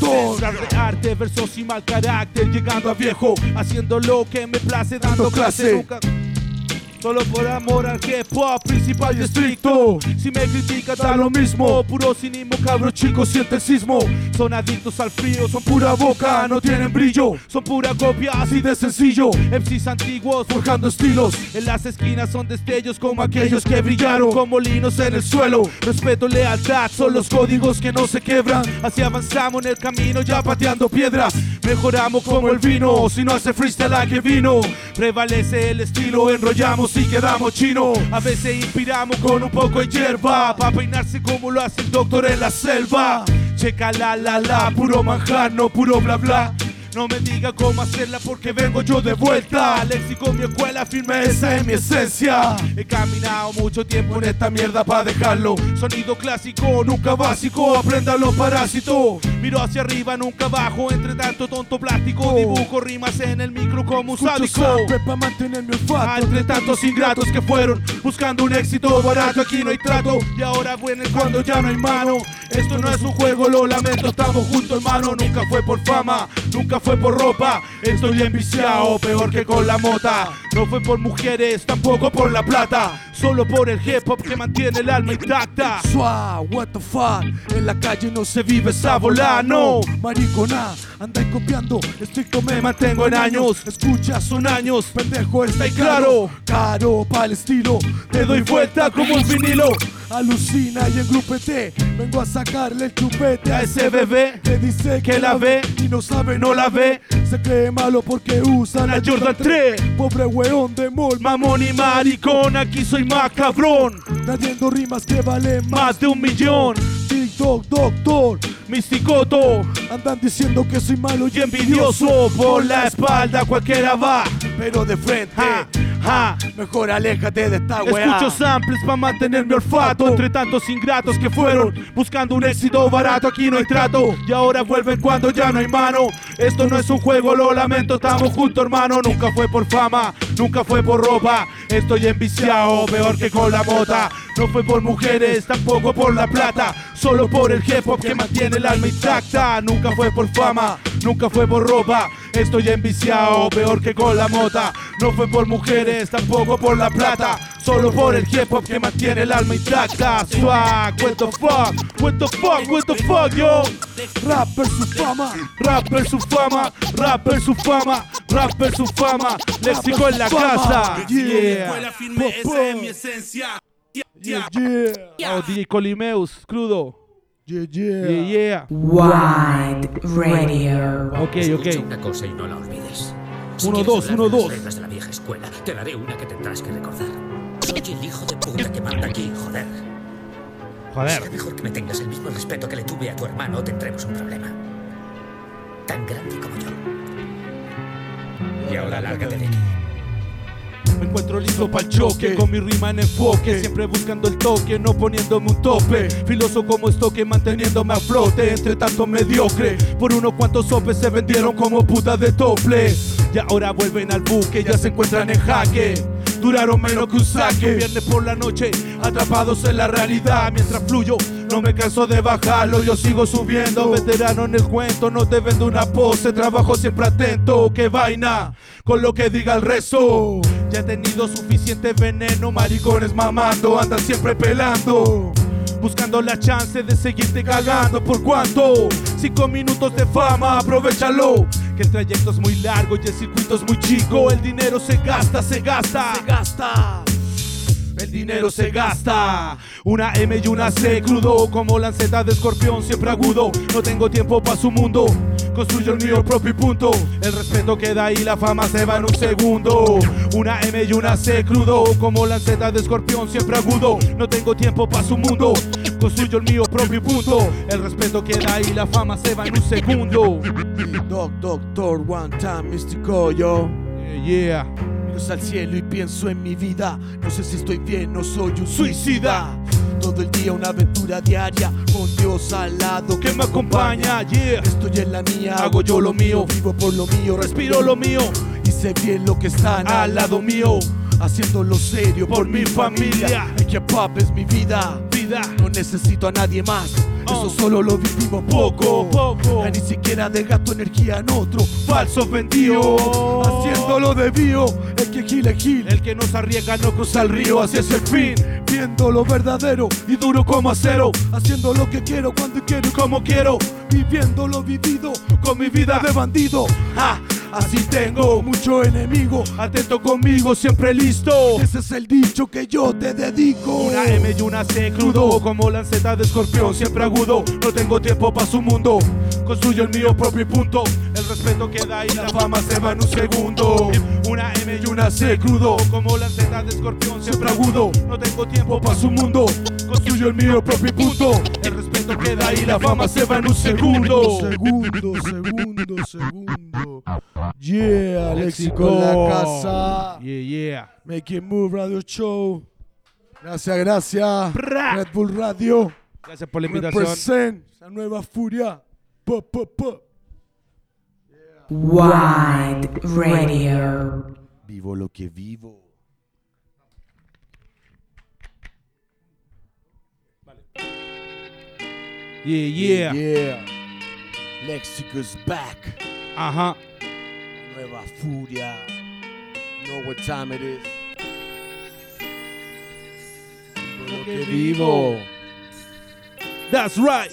Doctor de arte, versos y mal carácter, llegando a viejo, haciendo lo que me place, dando clase. Nunca- Solo por amor al hip hop principal y estricto. Si me critican da lo mismo. Puro cinismo, cabros chicos, siente el sismo. Son adictos al frío, son pura boca, no tienen brillo. Son pura copia, así de sencillo. MCs antiguos, forjando estilos. En las esquinas son destellos como aquellos que brillaron como linos en el suelo. Respeto, lealtad, son los códigos que no se quebran. Así avanzamos en el camino, ya pateando piedras. Mejoramos como el vino, si no hace freestyle a que vino. Prevalece el estilo, enrollamos y quedamos chino. A veces inspiramos con un poco de hierba. Pa' peinarse como lo hace el doctor en la selva. Checa la la la, puro manjar, no puro bla bla. No me diga cómo hacerla porque vengo yo de vuelta. Léxico, mi escuela firme, esa es mi esencia. He caminado mucho tiempo en esta mierda para dejarlo. Sonido clásico, nunca básico, aprendan los parásitos. Miro hacia arriba, nunca abajo, entre tanto tonto plástico. Dibujo rimas en el micro como un sádico. para mantener mi Ah, entre tantos ingratos que fueron buscando un éxito barato, aquí no hay trato y ahora viene cuando ya no hay mano. Esto no es un juego, lo lamento, estamos juntos hermano. Nunca fue por fama, nunca fue por ropa. Estoy enviciado, peor que con la mota. No fue por mujeres, tampoco por la plata. Solo por el hip hop que mantiene el alma intacta. Suá, what the fuck, en la calle no se vive sabolano. Maricona, andáis copiando, estricto Me mantengo en años, escucha, son años. pendejo, Está ahí claro, Caro para el estilo, te doy vuelta como un vinilo. Alucina y engrúpete. Vengo a sacarle el chupete A ese bebé que dice que la ve y no sabe, no la ve. Se cree malo porque usa La Jordan 3. Pobre weón de mol, Mamón y maricón, aquí soy más cabrón. trayendo rimas que valen más. Más de un millón, TikTok, doctor, misticoto andan diciendo que soy malo y envidioso. Por la espalda cualquiera va. pero de frente. Ja, ja. Mejor aléjate de esta weá. Escucho samples para mantener mi olfato entre tantos ingratos que fueron buscando un éxito barato. Aquí no hay trato y ahora vuelven cuando ya no hay mano. Esto no es un juego, lo lamento, estamos juntos, hermano. Nunca fue por fama, nunca fue por ropa. Estoy enviciado, peor que con la mota. No fue por mujeres, tampoco por la plata. Solo por el hip que mantiene el alma intacta. Nunca fue por fama, nunca fue por ropa. Estoy enviciado, peor que con la mota. No fue por mujeres, tampoco por la plata. Solo por el hip hop que mantiene el alma intacta. Swag, what the fuck, what the fuck, what the fuck, yo. Rapper su fama, Rapper su fama, rapper su fama, rapper su fama. Léxico en la casa. Yeah. yeah, yeah, Oh, DJ Colimeus, crudo. yeah, yeah. Yeah, yeah. Wide Radio. Ok, Escucha ok. una cosa y no la olvides. Uno, quieres dos, uno, las dos. reglas de la vieja escuela, te daré una que tendrás que recordar. Soy el hijo de puta que manda aquí, joder. Joder. Será mejor que me tengas el mismo respeto que le tuve a tu hermano o tendremos un problema. Tan grande como yo. Y ahora lárgate de aquí. Me encuentro listo para el choque, con mi rima en enfoque, siempre buscando el toque, no poniéndome un tope. Filoso como estoque, manteniéndome a flote, entre tanto mediocre. Por unos cuantos sopes se vendieron como putas de tople. Y ahora vuelven al buque, ya se encuentran en jaque. Duraron menos que un saque. Viernes por la noche, atrapados en la realidad. Mientras fluyo, no me canso de bajarlo, yo sigo subiendo. Veterano en el cuento, no te vendo una pose. Trabajo siempre atento, que vaina con lo que diga el resto. Ya he tenido suficiente veneno, maricones mamando, andan siempre pelando. Buscando la chance de seguirte cagando por cuánto Cinco minutos de fama, aprovechalo Que el trayecto es muy largo y el circuito es muy chico El dinero se gasta, se gasta Se gasta el dinero se gasta. Una M y una C crudo, como lanceta de escorpión, siempre agudo. No tengo tiempo para su mundo. Construyo el mío propio y punto. El respeto queda ahí, la fama se va en un segundo. Una M y una C crudo, como lanceta de escorpión, siempre agudo. No tengo tiempo para su mundo. Construyo el mío propio y punto. El respeto queda ahí, la fama se va en un segundo. Doc, doctor, one time, místico, yo. Yeah, yeah. Al cielo y pienso en mi vida. No sé si estoy bien, no soy un Suicida. todo el día una aventura diaria con Dios al lado Que me acompaña, yeah. Estoy en la mía, Hago yo lo mío. vivo por lo mío, Respiro lo mío y sé bien lo que están al lado mío. haciéndolo serio Por mi familia. El que pop es mi vida. Vida. No necesito a nadie más. Oh. Eso solo lo vivimos poco. Poco, ni siquiera desgasto energía en otro. Falso vendido. Haciéndolo de bio. El que gila gil. El que no se arriesga no cruza el río, así es el fin. Viendo lo verdadero y duro como acero. Haciendo lo que quiero cuando quiero y como quiero. Viviendo lo vivido con mi vida de bandido. Ja, así tengo mucho enemigo. Atento conmigo, siempre listo. Ese es el dicho que yo te dedico. Una M y una C crudo Como lanceta de escorpión siempre agudo No tengo tiempo para su mundo Construyo el mío propio y punto El respeto queda y la fama se va en un segundo Una M y una C crudo Como lanceta de escorpión siempre agudo No tengo tiempo para su mundo Construyo el mío propio y punto El respeto queda y la fama se va en un segundo Segundo, segundo, segundo. Yeah, Léxico en la casa. Yeah, yeah Make it move Radio Show. Gracias, gracias. Bra. Red Bull Radio. Gracias por la invitación Represent esa nueva furia. Pa, pa, pa. Wide Radio. Vivo lo que vivo. Yeah, yeah Yeah. Lexico's back. Ajá Nueva furia. Know what time it is. Vivo lo que vivo. That's right.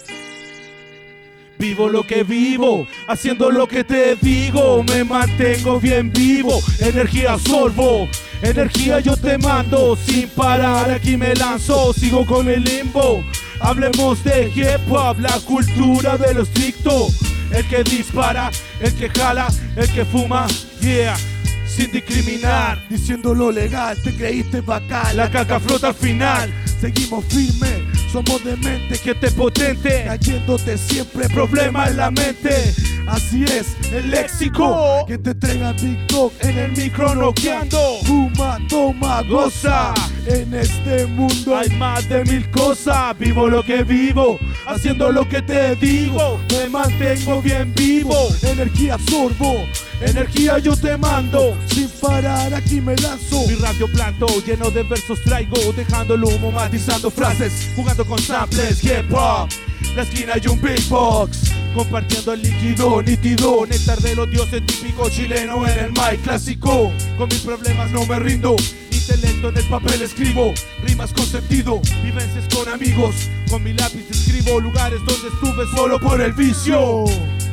Vivo lo que vivo, haciendo lo que te digo, me mantengo bien vivo, energía absorbo, energía yo te mando, sin parar aquí me lanzo, sigo con el limbo. Hablemos de hip hop, la cultura de lo estricto, el que dispara, el que jala, el que fuma, yeah, sin discriminar. Diciendo lo legal, te creíste bacán. La caca flota al final, Seguimos firmes, somos dementes. que te potente, Cayéndote siempre problema en la mente. Así es, El léxico que te entrega Dog en el micro noqueando. Fuma, toma. Goza. En este mundo Hay más de mil cosas, vivo lo que vivo, haciendo lo que te digo, me mantengo bien vivo, energía absorbo. energía yo te mando, Sin parar aquí me lanzo. mi radio planto lleno de versos traigo, dejando el humo matizando frases, jugando con samples, hip hop, la esquina y un big box, compartiendo el líquido nítido, néctar de los dioses típico chileno en el mic clásico, con mis problemas no me rindo. Intelecto en el papel escribo, rimas con sentido, vivencias con amigos, con mi lápiz escribo lugares donde estuve solo por el vicio.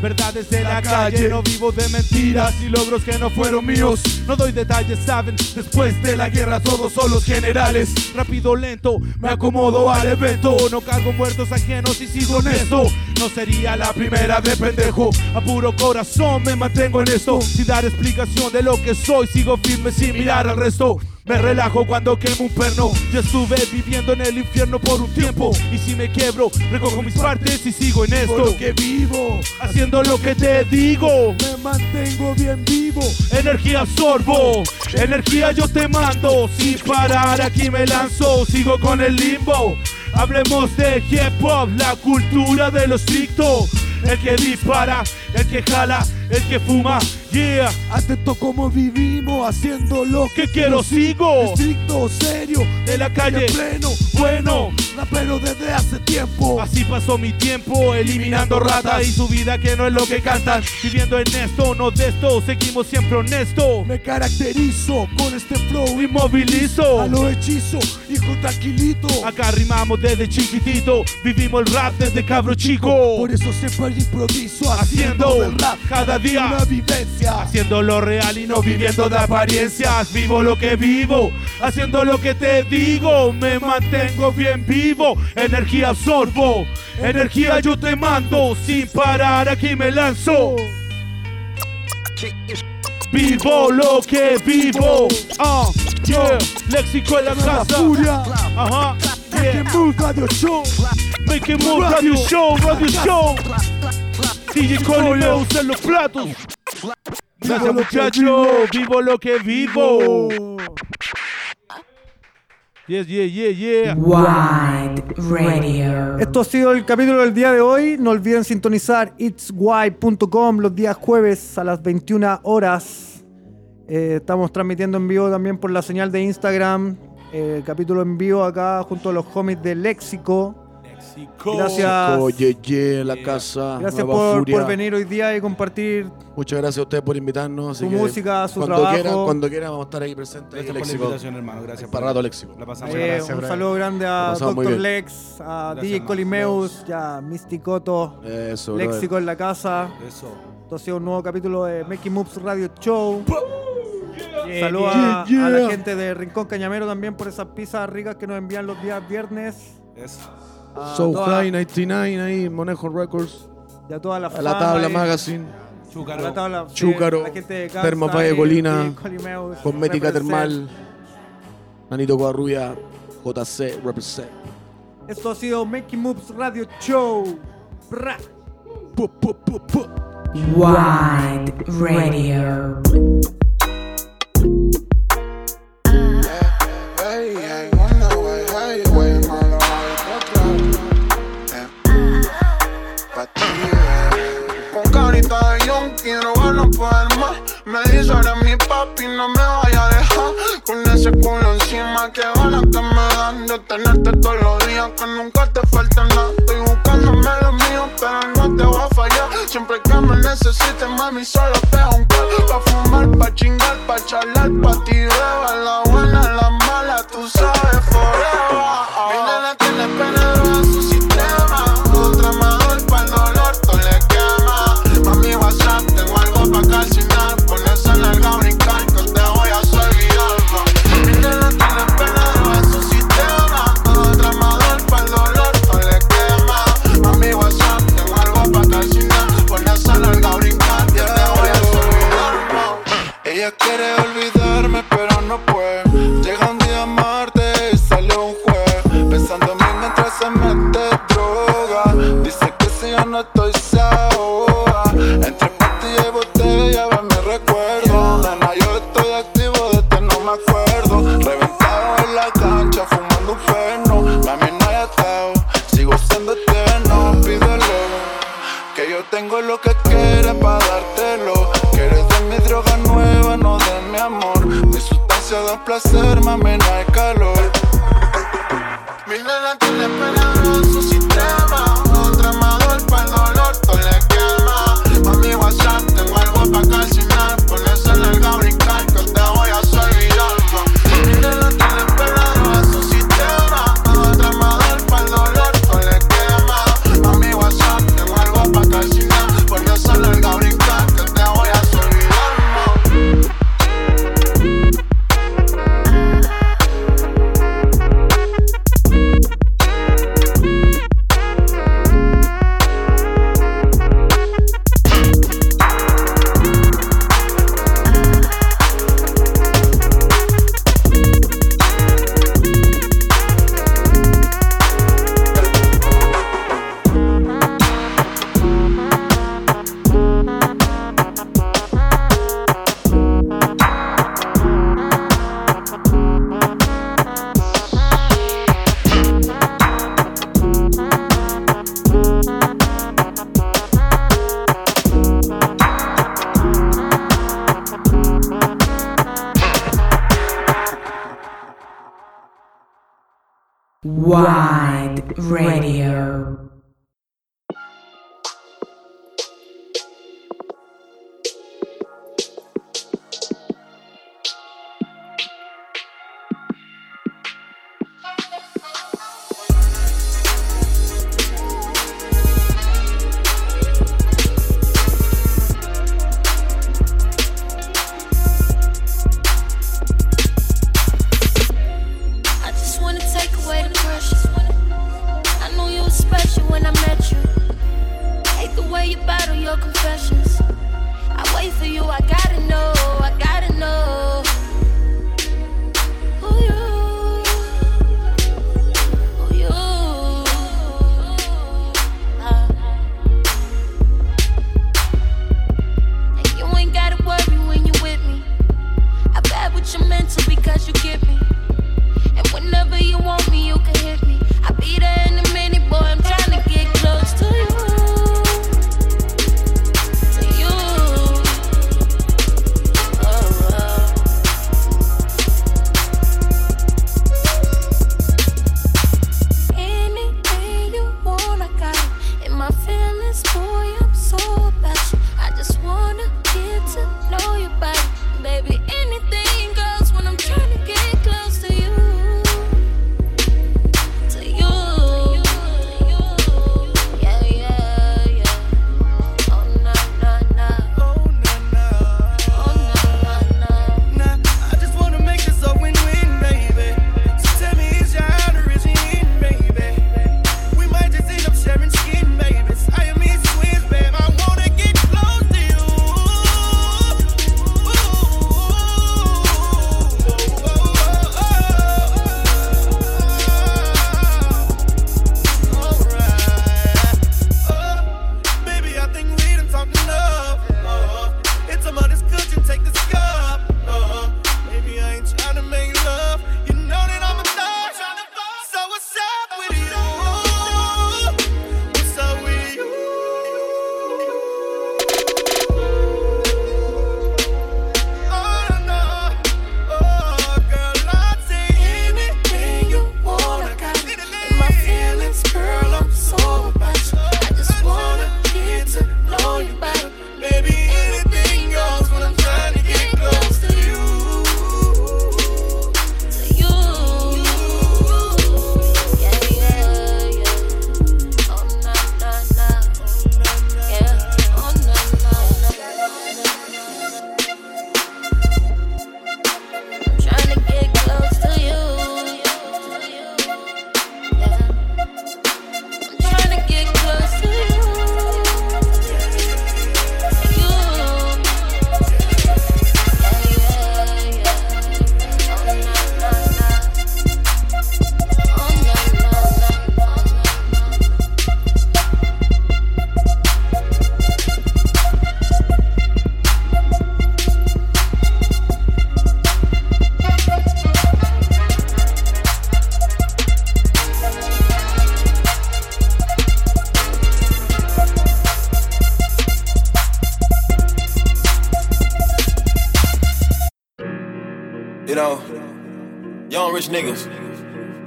Verdades de la calle, no vivo de mentiras y logros que no fueron míos. No doy detalles, saben, después de la guerra todos son los generales. Rápido, lento, me acomodo al evento. No cargo muertos ajenos y sigo honesto. No sería la primera de pendejo. A puro corazón me mantengo en esto. Sin dar explicación de lo que soy, sigo firme sin mirar al resto. Me relajo cuando quemo un perno. Yo estuve viviendo en el infierno por un tiempo. Y si me quiebro, recojo mis partes y sigo en Por esto. lo que vivo, Haciendo lo que te digo. me mantengo bien vivo. Energía absorbo, energía yo te mando. Sin parar aquí me lanzo, sigo con el limbo. Hablemos de hip hop, la cultura de lo estricto. El que dispara, el que jala, el que fuma, yeah. Atento como vivimos, haciendo lo Que quiero sigo Estricto, serio, de la calle, pleno, bueno. rapero desde hace tiempo. Así pasó mi tiempo, eliminando rata y su vida que no es lo que cantan. Viviendo en esto, no de esto, seguimos siempre honesto. Me caracterizo con este flow Y movilizo. a lo hechizo, hijo tranquilito. Acá rimamos desde chiquitito, vivimos el rap desde cabro chico. Por eso siempre improviso, Haciendo haciendo del rap cada día. una vivencia. Haciendo lo real y no viviendo de apariencias. Vivo lo que vivo, haciendo lo que te digo. Me mantengo bien vivo, energía absorbo. Energía yo te mando, sin parar aquí me lanzo. Vivo lo que vivo. Ah, yeah. Léxico en la casa. Ajá. Yeah. move radio show. Make it move, radio show, radio show. DJ Colineus en los platos. Gracias muchachos, vivo lo que vivo. Yes, yeah, yeah, yeah. Wide Radio. Esto ha sido el capítulo del día de hoy. No olviden sintonizar itswide.com los días jueves a las 21 horas. Eh, estamos transmitiendo en vivo también por la señal de Instagram. eh, capítulo en vivo acá junto a los homies de Léxico. Gracias. Oye, la casa. Gracias Nueva por, Furia. por venir hoy día y compartir Muchas gracias a ustedes por invitarnos. Su música, su cuando trabajo. Quieran, cuando quieran vamos a estar ahí presentes. Gracias por la Léxico. invitación, hermano. Gracias. Para rato Léxico. La pasamos Eh, bien. un saludo grande a bien. Lex, a Gracias, DJ. Colimeus, ya Mysticoto, Eso, brother. Léxico en la casa. Eso. Esto ha sido un nuevo capítulo de Making Moves Radio Show. Yeah, Saludos yeah. a, yeah. a la gente de Rincón Cañamero también por esas pizzas ricas que nos envían los días viernes. Eso. A So toda- High 99 ahí, Monejo Records. y a toda la A la fama tabla y- Magazine. a Chúcaro. la tabla, sí, Chúcaro, la gente de Gangsta Termas Valle y Colina, Colimeus, Cosmética represent. Termal. Nanito Covarrubia. JC Represent. Esto ha sido Making Moves Radio Show. Bra. Pu, pu, pu, pu. Wide Radio. Yonki, no poder más. Me dice eres mi papi, no me vaya a dejar. Con ese culo encima, que ganas que me dan de tenerte todos los días, que nunca te falta nada. Estoy buscándome lo mío, pero no te voy a fallar. Siempre que me necesites, mami, solo pega un call. Pa' fumar, pa' chingar, pa' charlar, pa' ti, Wide Radio.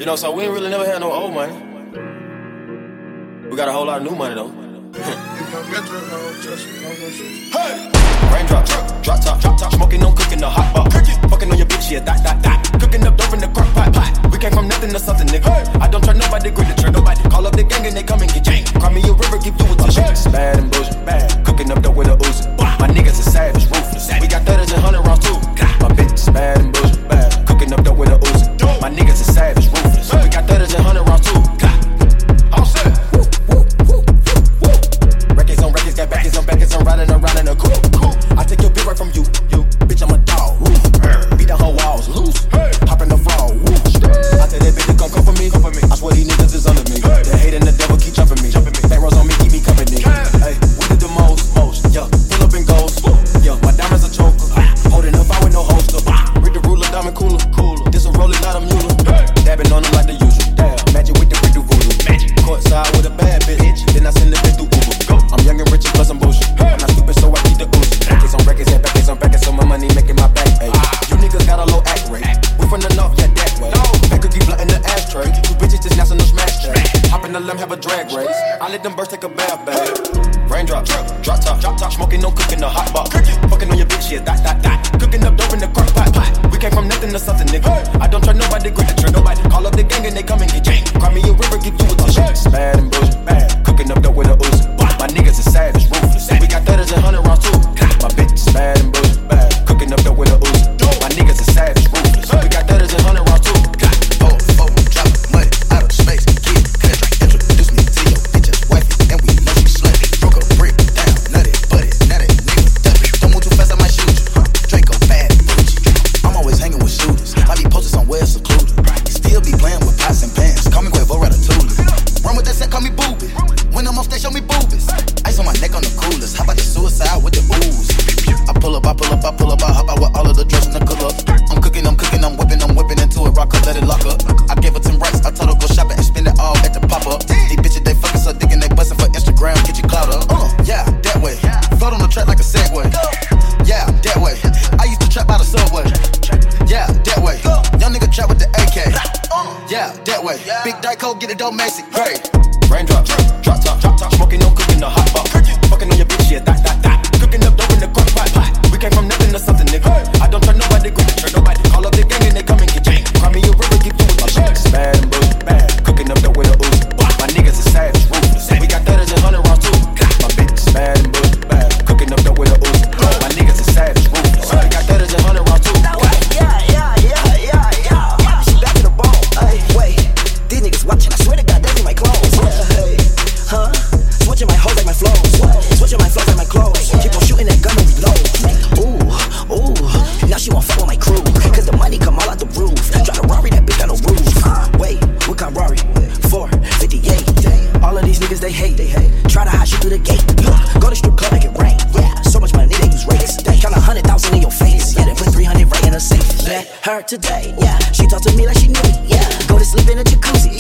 know, so we ain't really never had no old money. We got a whole lot of new money though. hey! Raindrop, drop top, drop top, smoking, no cooking, hot. Fucking on your bitch, yeah, that, that. hate. They hate. Try to hide you through the gate. Look, go to strip club, make it rain. Yeah, so much money they use rates. Count a hundred thousand in your face. Yeah, they put three hundred right in a safe. Met her today. Yeah, she talked to me like she knew me. Yeah, go to sleep in a jacuzzi.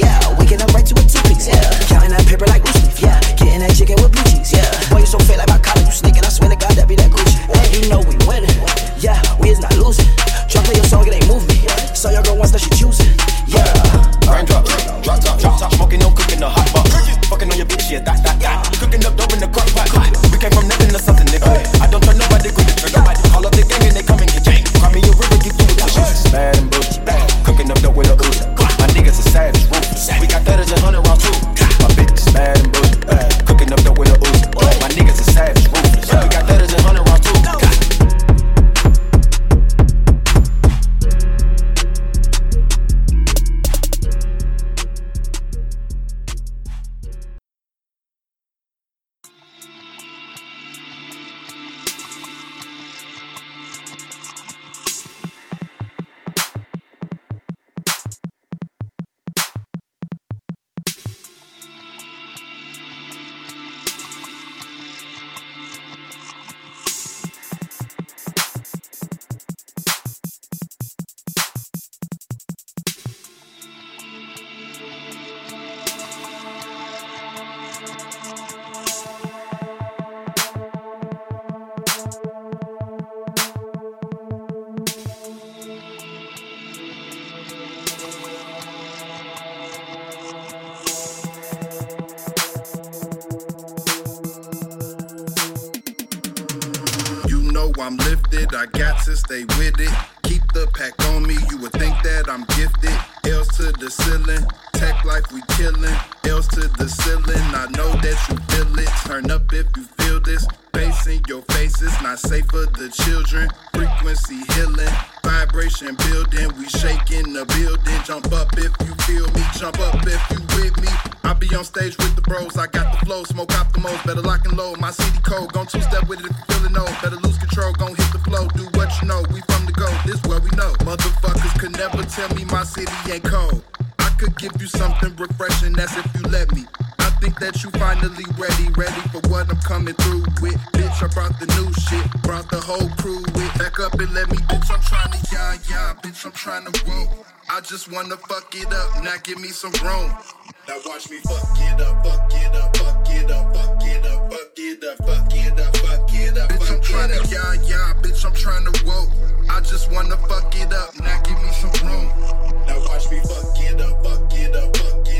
Pack on me, you would think that I'm gifted. L's to the ceiling, tech life we killing. L's to the ceiling, I know that you feel it. Turn up if you feel this. Bass in your face is not safe for the children. Frequency healing, vibration building. We shaking the building. Jump up if you feel me, jump up if you with me. I be on stage with the bros, I got the flow, smoke most. Better lock and load, my CD code. Gon' two step with it never tell me my city ain't cold. I could give you something refreshing, that's if you let me. That you finally ready, ready for what I'm coming through with. Bitch, I brought the new shit, brought the whole crew with. Back up and let me, bitch, I'm trying to yeah, yeah, bitch, I'm trying to roll. I just wanna fuck it up, now give me some room. Now watch me fuck it up, fuck it up, fuck it up, fuck it up, fuck it up, fuck it up, fuck it up. Bitch, I'm trying to yeah, yeah, bitch, I'm trying to roll. I just wanna fuck it up, now give me some room. Now watch me fuck it up, fuck it up, fuck it up,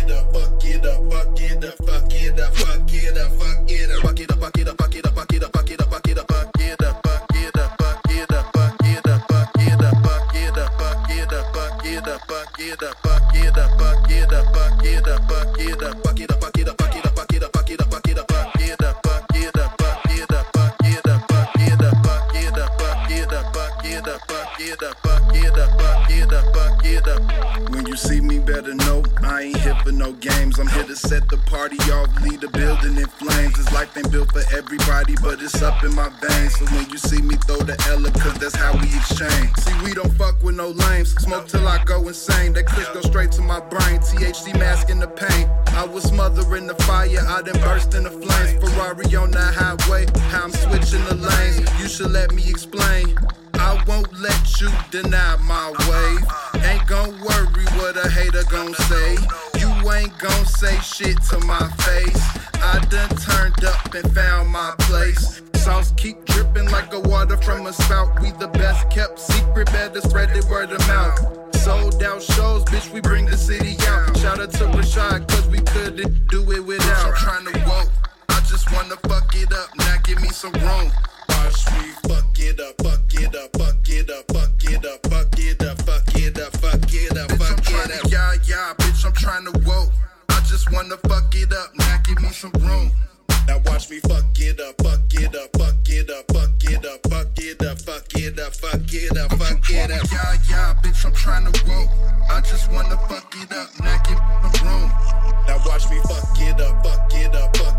When you see me, better know I ain't no games. I'm here to set the party off, lead the building in flames. This life ain't built for everybody, but it's up in my veins. So when you see me, throw the Ella, cause that's how we exchange. See, we don't fuck with no lames. Smoke till I go insane. That kush go straight to my brain. THC mask in the pain. I was smothering the fire, I done burst in the flames. Ferrari on the highway, how I'm switching the lanes. You should let me explain. I won't let you deny my way. Ain't gon' worry what a hater gon' say. You ain't gon' say shit to my face. I done turned up and found my place. Sauce keep dripping like a water from a spout. We the best kept secret, better spread it word of mouth. Sold out shows, bitch, we bring the city out. Shout out to Rashad, cause we couldn't do it without. I'm trying to woke. I just wanna fuck it up, now give me some room. Watch me fuck it up, fuck it up, fuck it up, fuck it up, fuck it up, fuck it up, fuck it up, fuck it up. Yeah, yeah, bitch, I'm trying to woke. I just wanna fuck it up, now give me some room. Now watch me fuck it up, fuck it up, fuck it up, fuck it up, fuck it up, fuck it up, fuck it up, fuck it up. Yeah, yeah, bitch, I'm trying to woke. I just wanna fuck it up, now give me some room. Now watch me fuck it up, fuck it up, fuck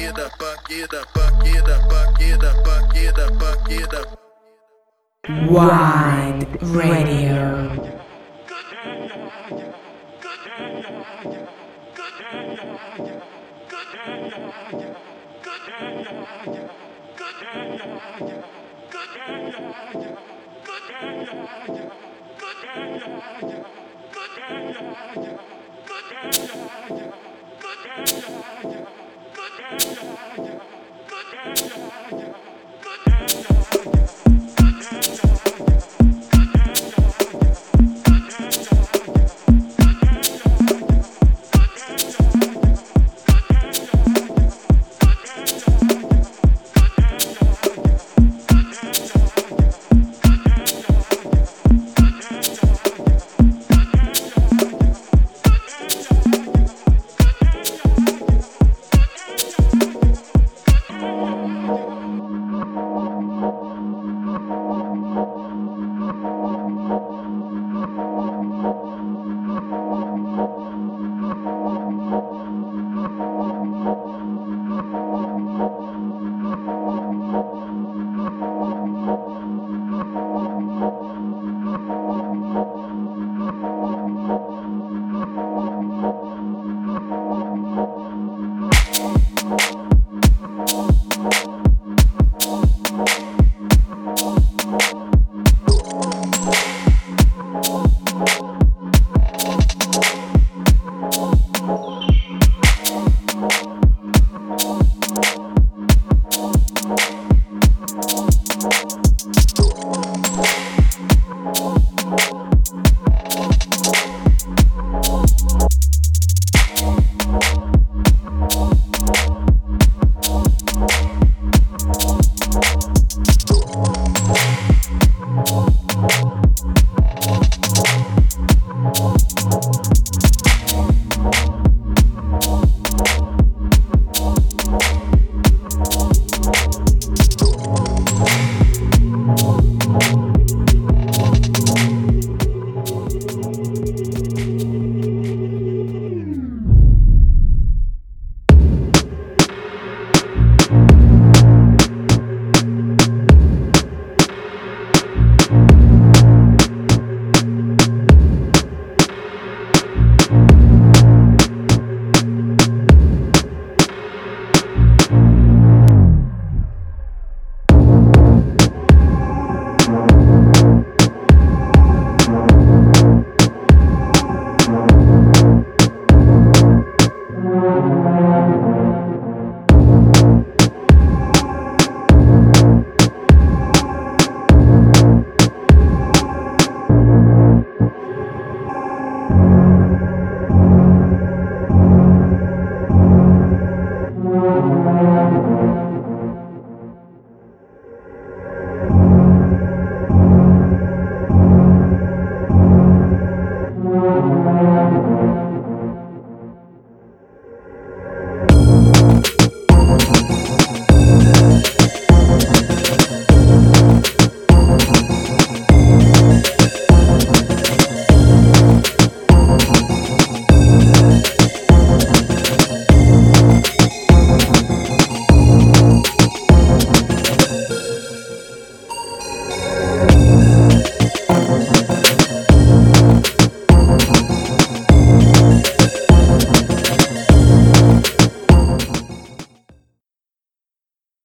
get up, fuck, get up, fuck, get up, fuck, get up, fuck, get up, fuck, get up. Wide Radio. Good Good. Good. Good.